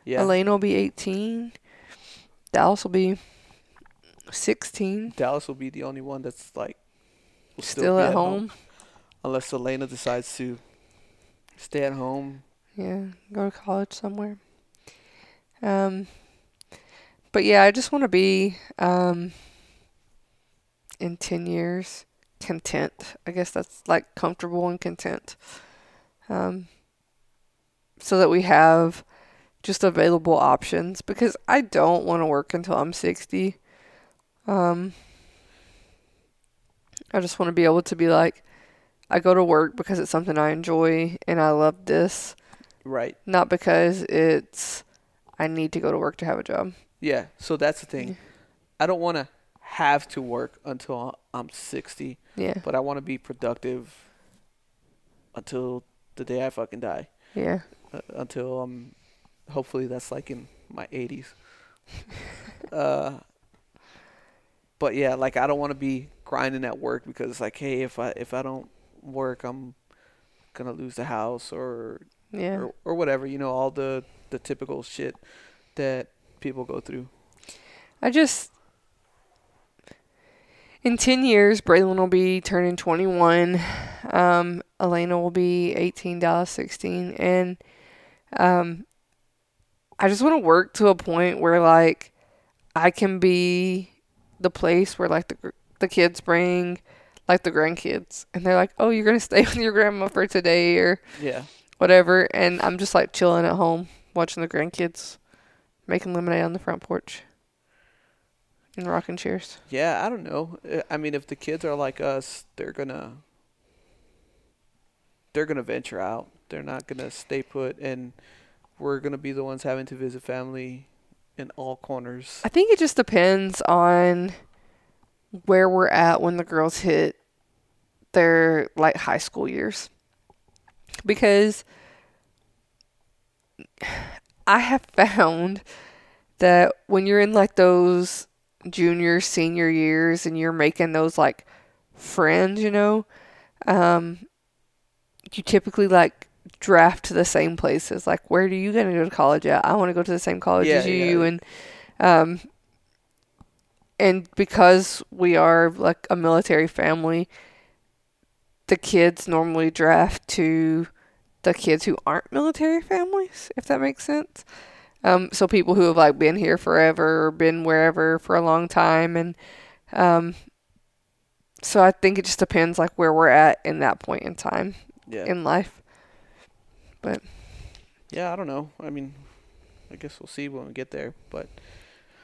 Yeah. Elena will be 18. Dallas will be 16. Dallas will be the only one that's like will Still, be at home. unless Elena decides to stay at home. Yeah, go to college somewhere. Um, but yeah, I just want to be um in ten years content. I guess that's like comfortable and content. Um, so that we have just available options because I don't want to work until I'm sixty. Um, I just want to be able to be like, I go to work because it's something I enjoy and I love this Right. not because it's I need to go to work to have a job. Yeah. So that's the thing. I don't want to have to work until I'm 60, Yeah. but I want to be productive until the day I fucking die. Yeah. Uh, until I'm hopefully that's like in my 80s. uh but yeah, like I don't want to be grinding at work because it's like hey, if I if I don't work, I'm gonna lose the house or Yeah. or, or whatever. You know, all the the typical shit that people go through. I just in ten years, Braylon will be turning twenty one. Um, Elena will be eighteen, Dallas sixteen, and um, I just want to work to a point where like I can be the place where like the the kids bring like the grandkids, and they're like, "Oh, you're gonna stay with your grandma for today," or Yeah. whatever, and I'm just like chilling at home watching the grandkids making lemonade on the front porch and rocking chairs. Yeah, I don't know. I mean, if the kids are like us, they're gonna they're gonna venture out. They're not gonna stay put, and we're gonna be the ones having to visit family in all corners. I think it just depends on where we're at when the girls hit their like high school years. Because I have found that when you're in like those junior senior years and you're making those like friends, you know, um you typically like draft to the same places. Like where do you gonna go to college at? I want to go to the same college Yeah, as you yeah. and um and because we are like a military family, the kids normally draft to the kids who aren't military families, if that makes sense. Um, so people who have like been here forever or been wherever for a long time, and um, so I think it just depends like where we're at in that point in time Yeah. in life. Yeah, I don't know. I mean, I guess we'll see when we get there. But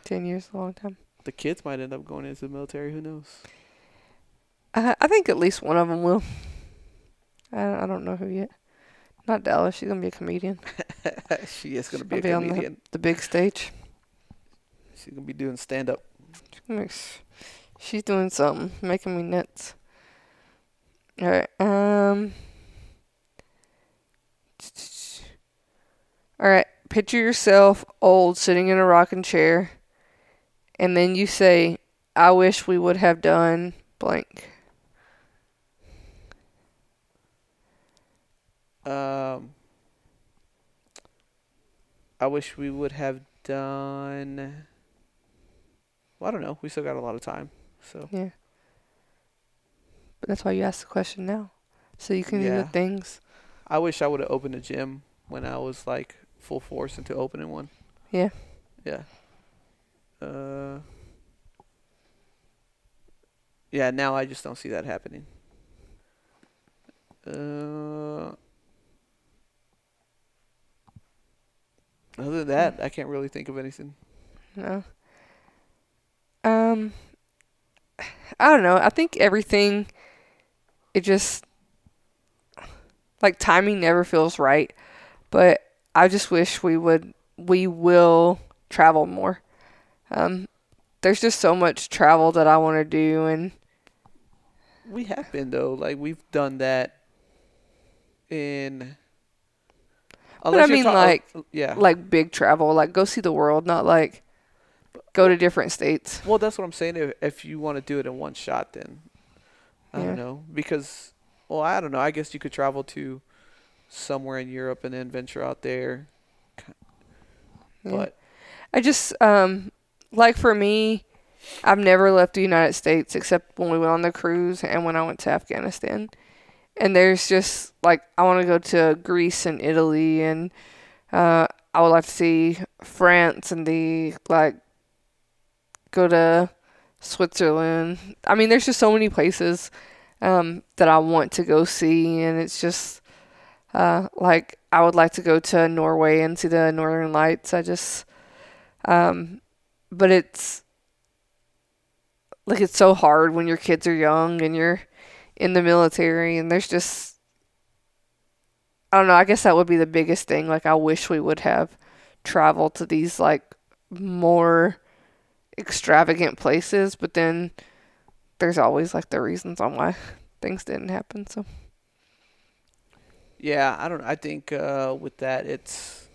Ten years is a long time. the kids might end up going into the military. Who knows? I, I think at least one of them will. I, I don't know who yet. Not Dallas. She's gonna be a comedian. she is gonna She's be a gonna be on the- comedian. The big stage. She's gonna be doing stand up. She's doing something, making me nuts. All right. Um. All right. Picture yourself old, sitting in a rocking chair, and then you say, "I wish we would have done blank." Um, I wish we would have done. Well, I don't know. We still got a lot of time, so Yeah. But that's why you ask the question now, so you can do Yeah. the things. I wish I would have opened a gym when I was like full force into opening one. Yeah. Yeah. Uh. Yeah. Now I just don't see that happening. Uh. Other than that, I can't really think of anything. No. Um, I don't know. I think everything, it just, like timing never feels right. But I just wish we would, we will travel more. Um, there's just so much travel that I want to do, and We have been though. Like we've done that in. But I mean, ta- like- yeah. like big travel, like go see the world, not like go to different states. Well, that's what I'm saying. If if you want to do it in one shot, then I Yeah. don't know because well, I don't know. I guess you could travel to somewhere in Europe and then venture out there. Yeah. But I just um like for me, I've never left the United States except when we went on the cruise and when I went to Afghanistan. And there's just like I want to go to Greece and Italy and uh I would like to see France and the like go to Switzerland. I mean, there's just so many places um that I want to go see and it's just uh like I would like to go to Norway and see the northern lights. I just um, but it's like it's so hard when your kids are young and you're in the military and there's just I don't know, I guess that would be the biggest thing. Like I wish we would have traveled to these like more extravagant places, but then there's always like the reasons on why things didn't happen. So yeah, I don't. I think uh, with that, it's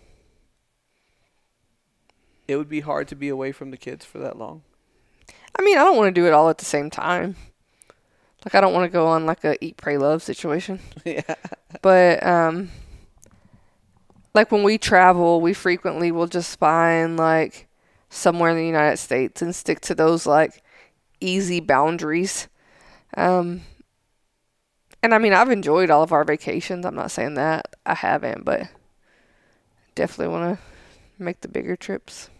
it would be hard to be away from the kids for that long. I mean, I don't want to do it all at the same time. Like I don't want to go on like a eat pray love situation. yeah. But um like when we travel, we frequently will just find like somewhere in the United States and stick to those like easy boundaries. Um and I mean, I've enjoyed all of our vacations. I'm not saying that I haven't, but definitely want to make the bigger trips.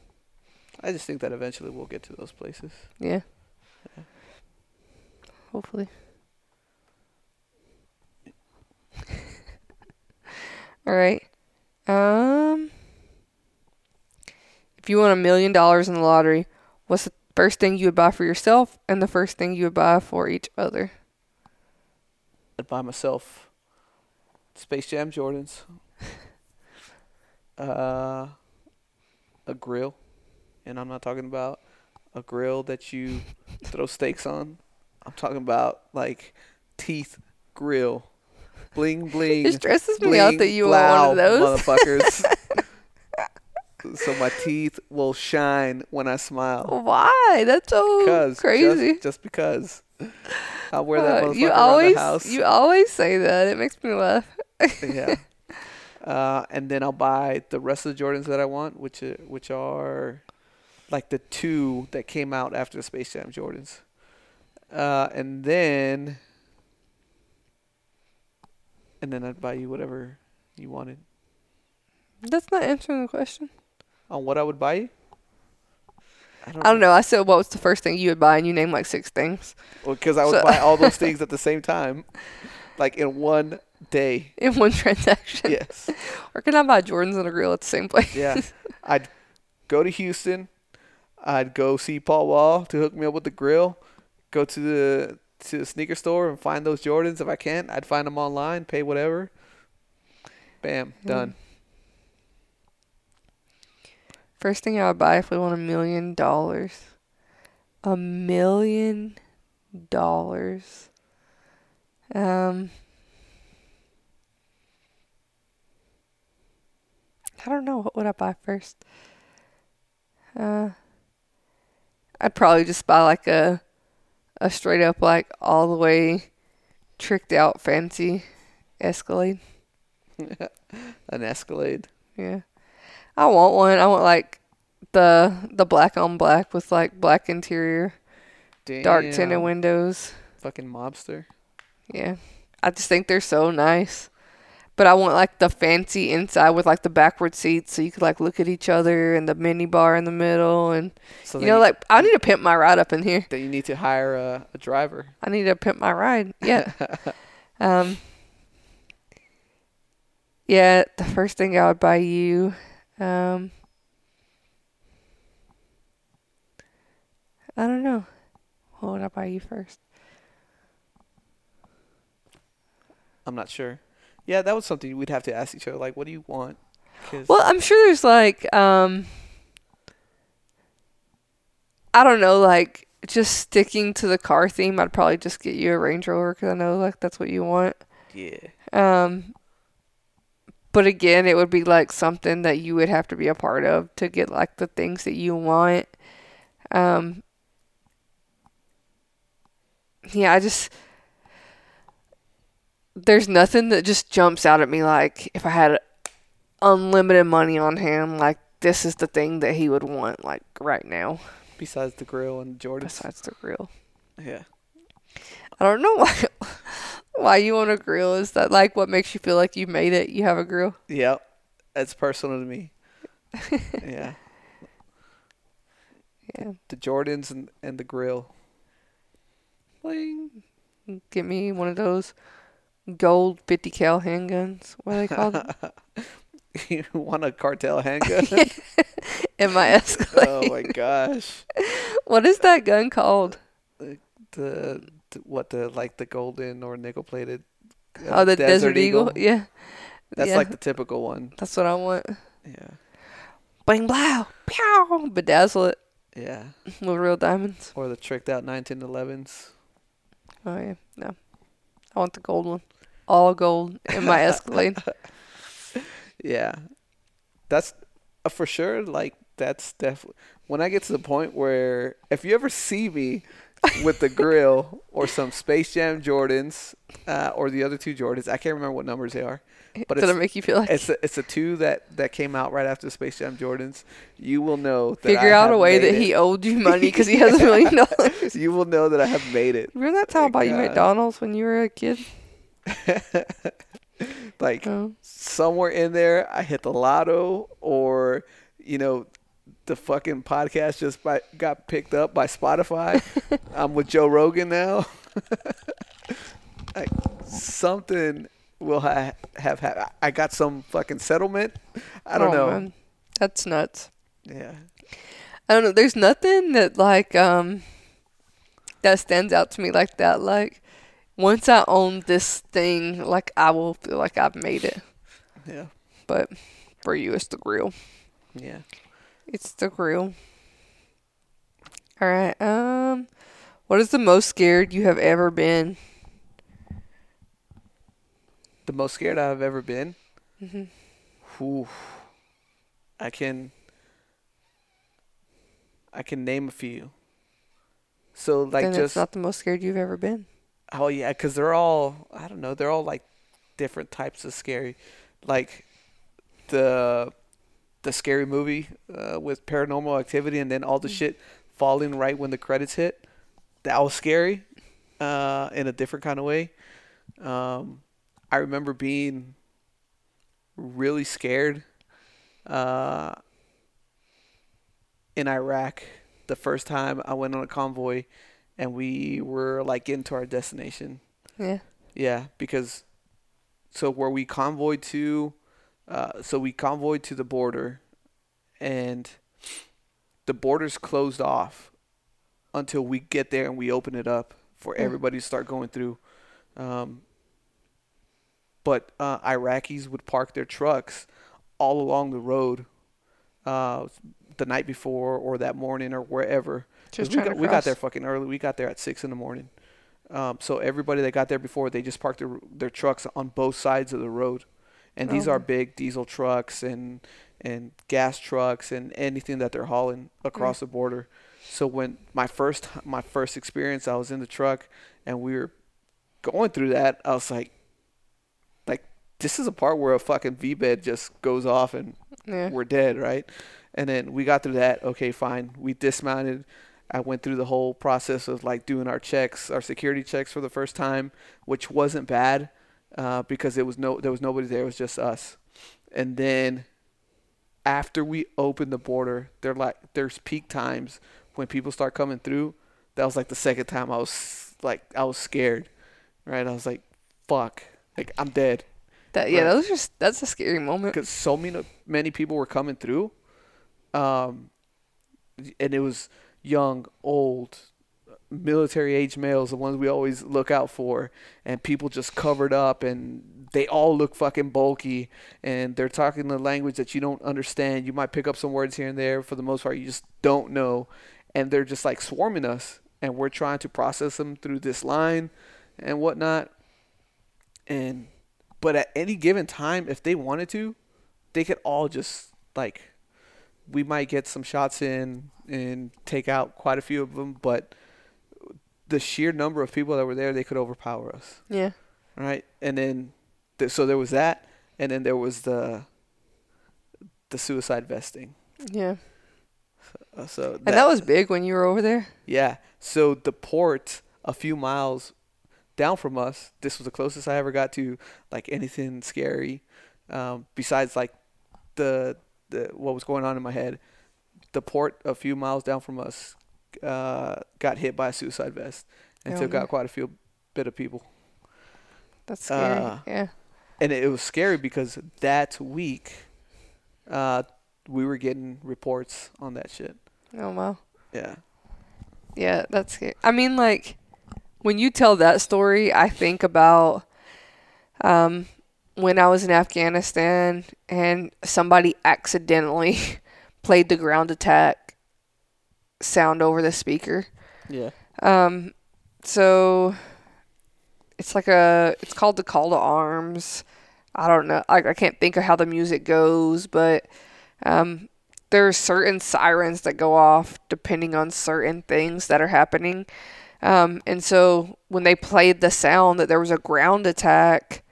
I just think that eventually we'll get to those places. Yeah. Hopefully. All right. Um if you won a million dollars in the lottery, what's the first thing you would buy for yourself and the first thing you would buy for each other? Buy myself Space Jam Jordans, uh, a grill, and I'm not talking about a grill that you throw steaks on. I'm talking about like teeth grill, bling bling. It stresses me out that you want one of those. motherfuckers. so my teeth will shine when I smile. Why? That's so crazy. Just, just because. I'll wear that Uh, you always the house. you always say that. It makes me laugh. yeah. Uh, and then I'll buy the rest of the Jordans that I want, which are, which are like the two that came out after the Space Jam Jordans. Uh, and then and then I'd buy you whatever you wanted. That's not answering the question. On what I would buy you? I don't, I don't know. I said what was the first thing you would buy, and you named like six things Well, Because I would So- buy all those things at the same time, like in one day. in one transaction. Yes. Or can I buy Jordans and a grill at the same place? Yeah. I'd go to Houston. I'd go see Paul Wall to hook me up with the grill. Go to the to the sneaker store and find those Jordans. If I can't, I'd find them online, pay whatever. Bam, hmm. done. First thing I would buy if we won a million dollars. A million dollars. Um. I don't know. What would I buy first? Uh. I'd probably just buy like a, a straight up like all the way, tricked out fancy Escalade. An Escalade. Yeah. I want one. I want like the the black on black with like black interior, Damn. dark tinted windows. Fucking mobster. Yeah. I just think they're so nice. But I want like the fancy inside with like the backward seats so you could like look at each other and the mini bar in the middle and So you know like I need to pimp my ride up in here. then you need to hire a, a driver. I need to pimp my ride. Yeah. um Yeah, the first thing I would buy you um I don't know. What would I buy you first? I'm not sure. Yeah, that was something we'd have to ask each other. Like, what do you want? Well, I'm sure there's like um I don't know, like just sticking to the car theme, I'd probably just get you a Range Rover because I know like that's what you want. yeah. Um, but again, it would be like something that you would have to be a part of to get like the things that you want. Um, yeah, I just there's nothing that just jumps out at me like if I had unlimited money on hand, like this is the thing that he would want like right now. Besides the grill and Jordan. Besides the grill, Yeah. I don't know why why you want a grill. Is that like what makes you feel like you made it? You have a grill. Yep. That's personal to me. yeah. Yeah. The Jordans and, and the grill. Bling. Get me one of those gold 50 cal handguns. What are they called? you want a cartel handgun? In my Escalade. oh my gosh. What is that gun called? The, the what the like the golden or nickel plated. oh, the Desert, Eagle. Yeah. That's yeah. like the typical one. That's what I want. Yeah. Bling blow. Pow. Bedazzle it Yeah. with real diamonds. Or the tricked out 1911s. Oh, yeah. No. I want the gold one. All gold in my Escalade. Yeah. That's uh, for sure. Like, that's definitely. When I get to the point where, if you ever see me with the grill or some Space Jam Jordans uh, or the other two Jordans. I can't remember what numbers they are. But Did it make you feel like It's a, it's a two that, that came out right after Space Jam Jordans. You will know that figure out a way that it. he owed you money because he has a million dollars. You will know that I have made it. Remember that time I bought you. McDonald's when you were a kid? Like Oh. somewhere in there, I hit the lotto, or you know, the fucking podcast just by, got picked up by Spotify. I'm with Joe Rogan now. like something will ha- have ha- I got some fucking settlement. I don't Oh, know. man. That's nuts. Yeah. I don't know. There's nothing that like um that stands out to me like that. Like once I own this thing, like I will feel like I've made it. Yeah. But for you, it's the grill. Yeah. It's the grill. All right. Um, what is the most scared you have ever been? The most scared I've ever been. Mhm. Whew. I can I can name a few. So like then it's just not the most scared you've ever been. oh yeah, because they're all I don't know, they're all like different types of scary. Like the the scary movie uh, with paranormal activity and then all the shit falling right when the credits hit. That was scary, uh, in a different kind of way. Um, I remember being really scared uh, in Iraq the first time I went on a convoy and we were like getting to our destination. Yeah. Yeah, because so where we convoyed to, uh, so we convoyed to the border, and the border's closed off until we get there and we open it up for Hmm. everybody to start going through. Um, but uh, Iraqis would park their trucks all along the road uh, the night before or that morning or wherever. Just we got, we got there fucking early. We got there at six in the morning. Um, so everybody that got there before, they just parked their their trucks on both sides of the road, and oh, these Oh. are big diesel trucks and and gas trucks and anything that they're hauling across the border. So when my first my first experience, I was in the truck and we were going through that. I was like, like this is a part where a fucking VBIED just goes off and Yeah. we're dead, right? And then we got through that. Okay, fine. We dismounted. I went through the whole process of like doing our checks, our security checks for the first time, which wasn't bad uh, because it was no, there was nobody there. It was just us. And then after we opened the border, there like there's peak times when people start coming through. That was like the second time I was like I was scared, right? I was like, "Fuck, like I'm dead." That yeah, Right. that was just that's a scary moment. because so many many people were coming through, um, and it was young, old, military age males, the ones we always look out for, and people just covered up, and they all look fucking bulky, and they're talking the language that you don't understand. You might pick up some words here and there. For the most part, you just don't know, and they're just like swarming us, and we're trying to process them through this line, and whatnot, and but at any given time, if they wanted to, they could all just like we might get some shots in and take out quite a few of them, but the sheer number of people that were there, they could overpower us, Yeah. right? And then, th- so there was that, and then there was the the suicide vesting. Yeah. Uh, so And that was big when you were over there. Yeah. So the port a few miles down from us, this was the closest I ever got to like anything scary. Um, besides like the the what was going on in my head. The port a few miles down from us uh, got hit by a suicide vest and Oh, took man. out quite a few bit of people. That's scary. Uh, yeah. And it was scary because that week uh, we were getting reports on that shit. Oh wow. Yeah. Yeah, that's scary. I mean, like when you tell that story, I think about um, when I was in Afghanistan and somebody accidentally played the ground attack sound over the speaker. Yeah. Um, so it's like a it's called the call to arms. I don't know. I, I can't think of how the music goes, but um, there are certain sirens that go off depending on certain things that are happening. Um, and so when they played the sound that there was a ground attack,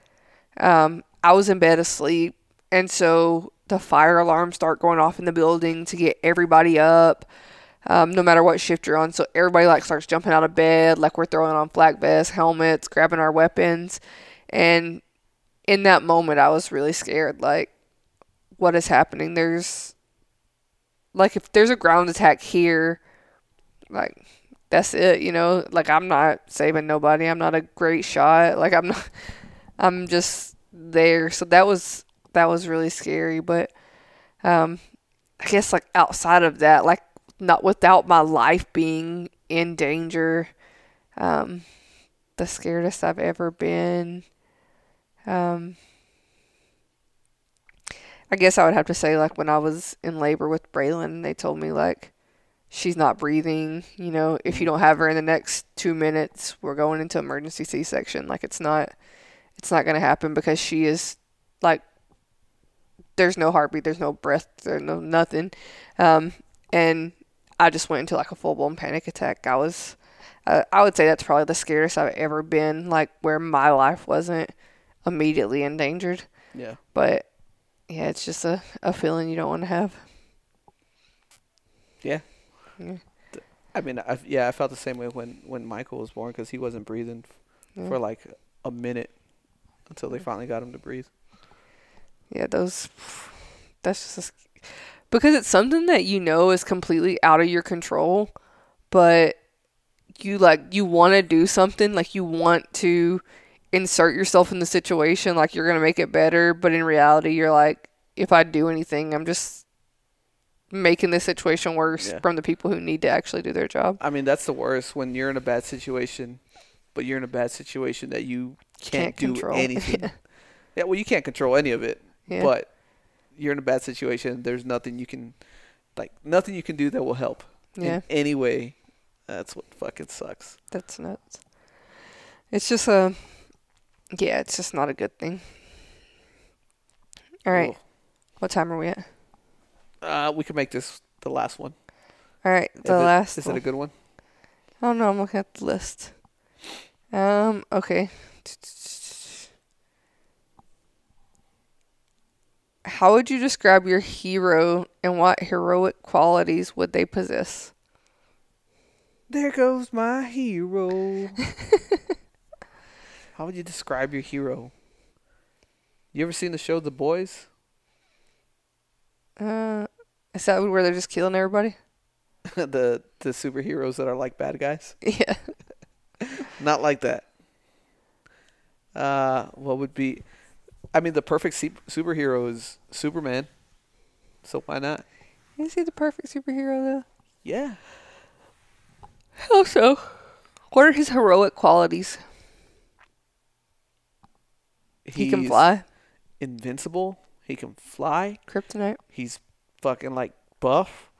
um, I was in bed asleep. And so the fire alarms start going off in the building to get everybody up, um, no matter what shift you're on. So everybody like starts jumping out of bed, like we're throwing on flak vests, helmets, grabbing our weapons. And in that moment, I was really scared. Like, what is happening? There's, like, if there's a ground attack here, like, that's it, you know? Like, I'm not saving nobody. I'm not a great shot. Like, I'm not, I'm just there. So that was, that was really scary. But, um, I guess, like, outside of that, like, not without my life being in danger, um, the scaredest I've ever been um, I guess I would have to say, like, when I was in labor with Braylon, they told me, like, she's not breathing. You know, if you don't have her in the next two minutes, we're going into emergency C section. Like, it's not, it's not going to happen because she is, like, there's no heartbeat, there's no breath, there's no nothing. Um, and I just went into, like, a full blown panic attack. I was, uh, I would say that's probably the scariest I've ever been, like, where my life wasn't immediately endangered. Yeah. But yeah, it's just a, a feeling you don't want to have. Yeah. Yeah. I mean, I, yeah, I felt the same way when when Michael was born because he wasn't breathing f- Yeah. for like a minute until they finally got him to breathe. Yeah, those. That's just a because it's something that you know is completely out of your control, but you like you want to do something like you want to insert yourself in the situation like you're gonna make it better, but in reality you're like, if I do anything, I'm just making the situation worse Yeah. from the people who need to actually do their job. I mean, that's the worst when you're in a bad situation, but you're in a bad situation that you can't, Can't do control. anything. Yeah. yeah, well, you can't control any of it, Yeah. but you're in a bad situation. There's nothing you can, like, nothing you can do that will help yeah. in any way. That's what fucking sucks. That's nuts. It's just a, yeah, it's just not a good thing. All right, what time are we at? Uh, we can make this the last one. All right, Is the it- last. Is one. it a good one? Oh no, I'm looking at the list. Um. Okay. How would you describe your hero, and what heroic qualities would they possess? There goes my hero. How would you describe your hero? You ever seen the show The Boys? Uh, is that where they're just killing everybody? the the superheroes that are like bad guys? Yeah. Not like that. Uh, what would be? I mean, the perfect se- superhero is Superman. So why not? Is he the perfect superhero though? Yeah. Also, what are his heroic qualities? He can He's fly. Invincible. He can fly. Kryptonite. He's fucking like buff.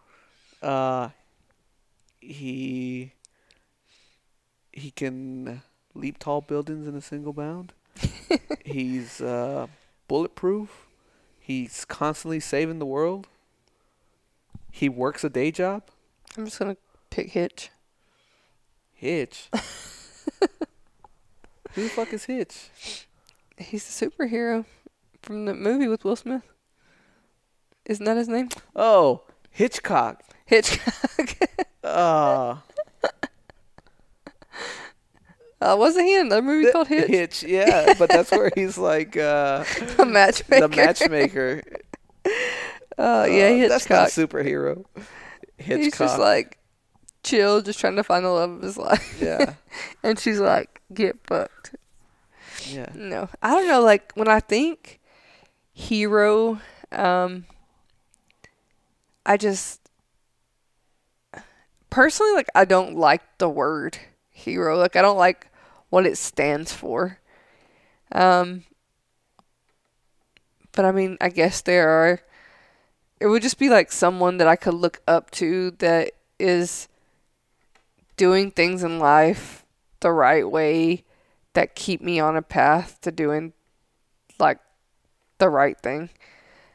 Uh, he he can leap tall buildings in a single bound. He's uh, bulletproof. He's constantly saving the world. He works a day job. I'm just gonna pick Hitch. Hitch. Who the fuck is Hitch? He's the superhero from the movie with Will Smith. Isn't that his name? Oh, Hitchcock. Hitchcock. Uh, uh, wasn't he in another movie called Hitch? Hitch, yeah, but that's where he's like uh, the matchmaker. the matchmaker. Oh yeah, Hitchcock. That's not a superhero. Hitchcock. He's just like chill, just trying to find the love of his life. yeah, and she's like, get fucked. yeah. No, I don't know. Like when I think hero, um, I just personally like I don't like the word hero. Like I don't like what it stands for. Um, but I mean, I guess there are. It would just be like someone that I could look up to that is doing things in life the right way that keep me on a path to doing like the right thing.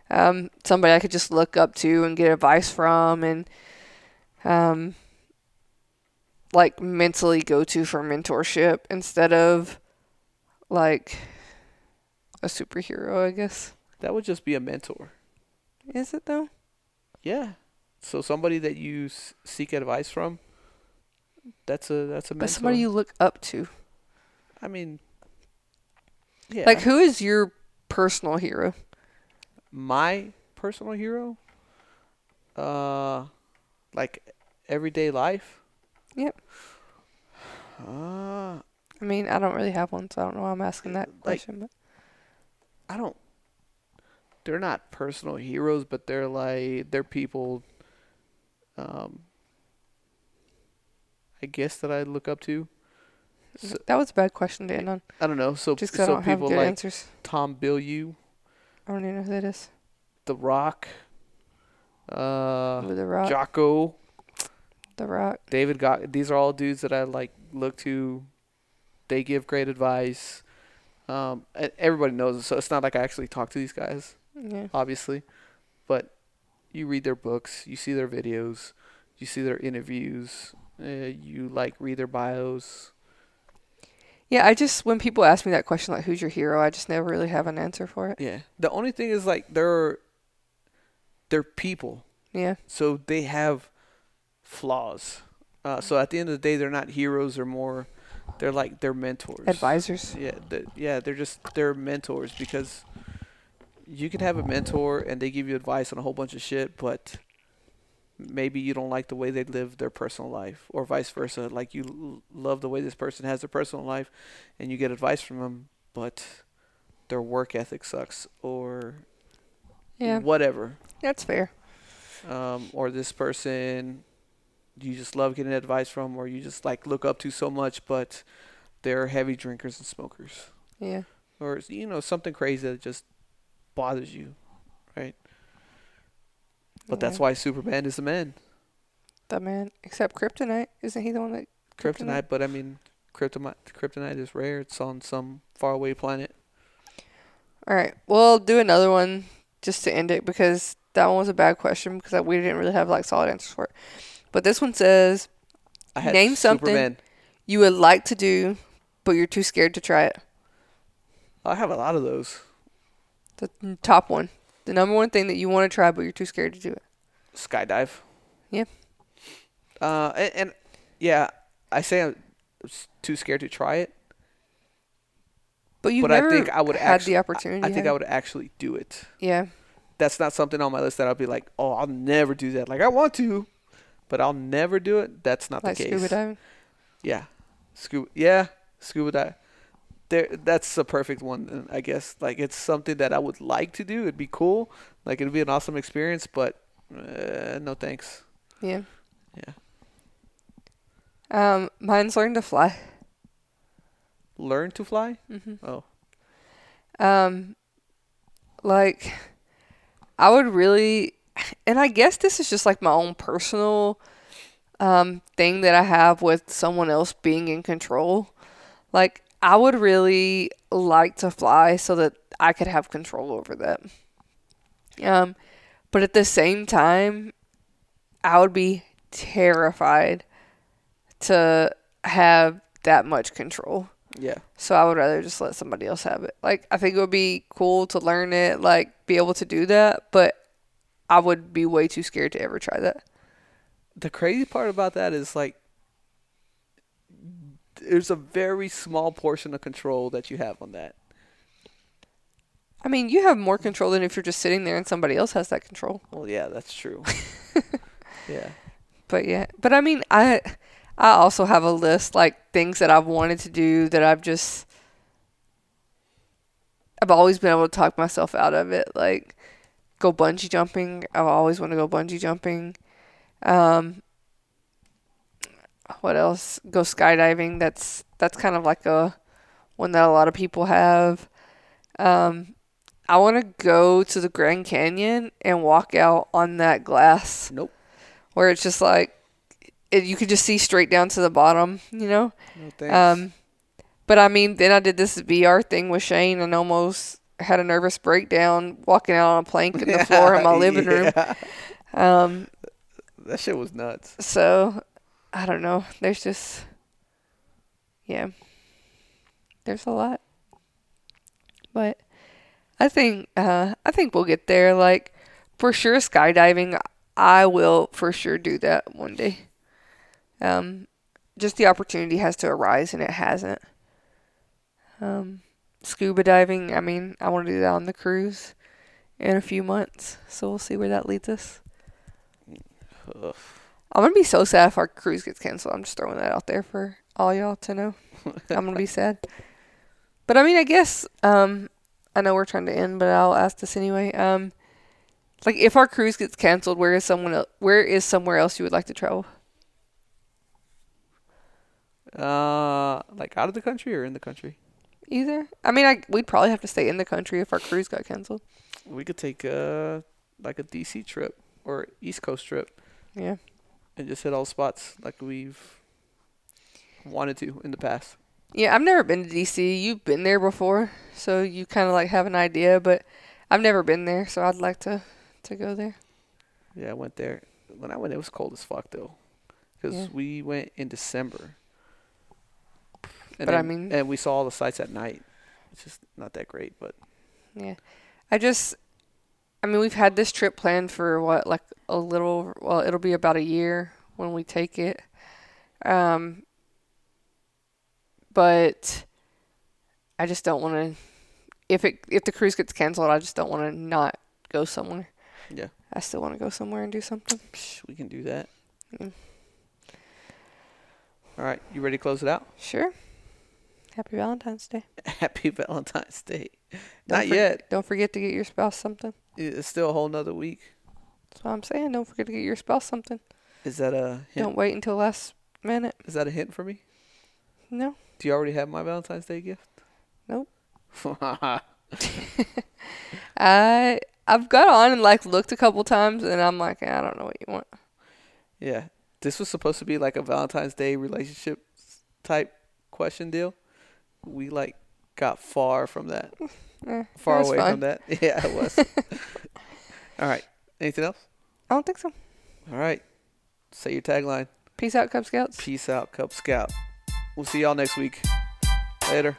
Um, somebody I could just look up to and get advice from, and um, like mentally go to for mentorship instead of like a superhero, I guess. That would just be a mentor. Is it though? Yeah. So somebody that you s- seek advice from. That's a that's a mentor. But somebody you look up to. I mean. Yeah. Like who is your personal hero? my personal hero. Uh, like everyday life. Yep. Uh, I mean, I don't really have one, so I don't know why I'm asking that Like- question. But I don't. They're not personal heroes, but they're like they're people. Um. I guess that I look up to. So, that was a bad question to end on. I don't know. So Just 'cause I so don't have people good like answers. Tom Bilyeu, I don't even know who that is. The Rock, uh, Ooh, the Rock. Jocko, The Rock. David Got. These are all dudes that I like look to. They give great advice. Um, everybody knows it, so it's not like I actually talk to these guys, Yeah. obviously, but you read their books, you see their videos, you see their interviews, uh, you like read their bios. Yeah, I just when people ask me that question like who's your hero, I just never really have an answer for it. Yeah. The only thing is like they're they're people. Yeah. so they have flaws. Uh, so at the end of the day, they're not heroes. They're more, they're like they're mentors, Advisors. Yeah, th- yeah, they're just they're mentors because you can have a mentor and they give you advice on a whole bunch of shit, but maybe you don't like the way they live their personal life, or vice versa. Like you l- love the way this person has their personal life, and you get advice from them, but their work ethic sucks, or Yeah. whatever That's fair. um, or this person you just love getting advice from, or you just like look up to so much, but they're heavy drinkers and smokers, Yeah. or you know something crazy that just bothers you, right? But that's why Superman is the man, the man. Except Kryptonite. Isn't he the one that kryptonite. But I mean, kryptonite kryptonite is rare. It's on some faraway planet. All right. We'll do another one just to end it because that one was a bad question because we didn't really have like solid answers for it. But this one says Name something. Superman. you would like to do, but you're too scared to try it. I have a lot of those. The top one, the number one thing that you want to try, but you're too scared to do it. Skydive. Yeah. Uh, and, and yeah, I say I'm too scared to try it. But you But I think I would had actu- the opportunity. I think I would actually do it. Yeah. That's not something on my list that I'll be like, oh, I'll never do that. Like I want to, but I'll never do it. That's not Like the case. scuba diving. Yeah, scuba. Yeah, scuba dive. There, that's a perfect one. uh, I guess like it's something that I would like to do. It'd be cool. Like it'd be an awesome experience. But uh, no thanks. Yeah. Yeah. Um, mine's learn to fly. Learn to fly. Mm-hmm. Oh, Um, like, I would really, and I guess this is just like my own personal um thing that I have with someone else being in control. Like, I would really like to fly so that I could have control over that. Um, but at the same time, I would be terrified to have that much control. yeah. So I would rather just let somebody else have it. Like I think it would be cool to learn it, like be able to do that, but I would be way too scared to ever try that. The crazy part about that is like there's a very small portion of control that you have on that. I mean, you have more control than if you're just sitting there and somebody else has that control. Well, yeah, that's true. yeah. But yeah, but I mean, I I also have a list like things that I've wanted to do that I've just I've always been able to talk myself out of it. Like go bungee jumping. I've always wanted to go bungee jumping. Um, what else? Go skydiving. That's that's kind of like a one that a lot of people have. Um, I want to go to the Grand Canyon and walk out on that glass Nope. where it's just like it, you could just see straight down to the bottom, you know. No thanks. Um, but I mean, then I did this VR thing with Shane and almost had a nervous breakdown walking out on a plank in the floor in my living room. Yeah. Um, That shit was nuts. so I don't know. There's just yeah. There's a lot. But I think uh I think we'll get there like for sure skydiving I will for sure do that one day. Um just the opportunity has to arise and it hasn't. Um scuba diving, I mean, I want to do that on the cruise in a few months. So we'll see where that leads us. Ugh. I'm gonna be so sad if our cruise gets canceled. I'm just throwing that out there for all y'all to know. I'm gonna be sad. But I mean, I guess um, I know we're trying to end, but I'll ask this anyway. Um, like if our cruise gets canceled, where is someone? El- where is somewhere else you would like to travel? Uh, like out of the country or in the country? Either. I mean, I we'd probably have to stay in the country if our cruise got canceled. We could take uh like a DC trip or East Coast trip Yeah. and just hit all spots like we've wanted to in the past. Yeah, I've never been to DC. You've been there before, so you kind of like have an idea, but I've never been there, so I'd like to to go there. Yeah, I went there. When I went, it was cold as fuck though, because Yeah. we went in December. And But I mean- and we saw all the sights at night. It's just not that great, but Yeah. I just I mean, we've had this trip planned for what like a little well, it'll be about a year when we take it. Um but I just don't want to if it if the cruise gets canceled, I just don't want to not go somewhere. yeah, I still want to go somewhere and do something. we can do that. Mm. All right, you ready to close it out? Sure. Happy Valentine's Day. Happy Valentine's Day. Don't Not for- yet. Don't forget to get your spouse something. It's still a whole nother week. That's what I'm saying. Don't forget to get your spouse something. Is that a hint? Don't wait until last minute. Is that a hint for me? No. Do you already have my Valentine's Day gift? Nope. I I've got on and like looked a couple times and I'm like, I don't know what you want. yeah, this was supposed to be like a Valentine's Day relationship type question deal. We like got far from that. Eh, Far away fine. from that. Yeah, it was. All right. Anything else? I don't think so. All right. Say your tagline. Peace out, Cub Scouts. Peace out, Cub Scout. We'll see y'all next week. Later.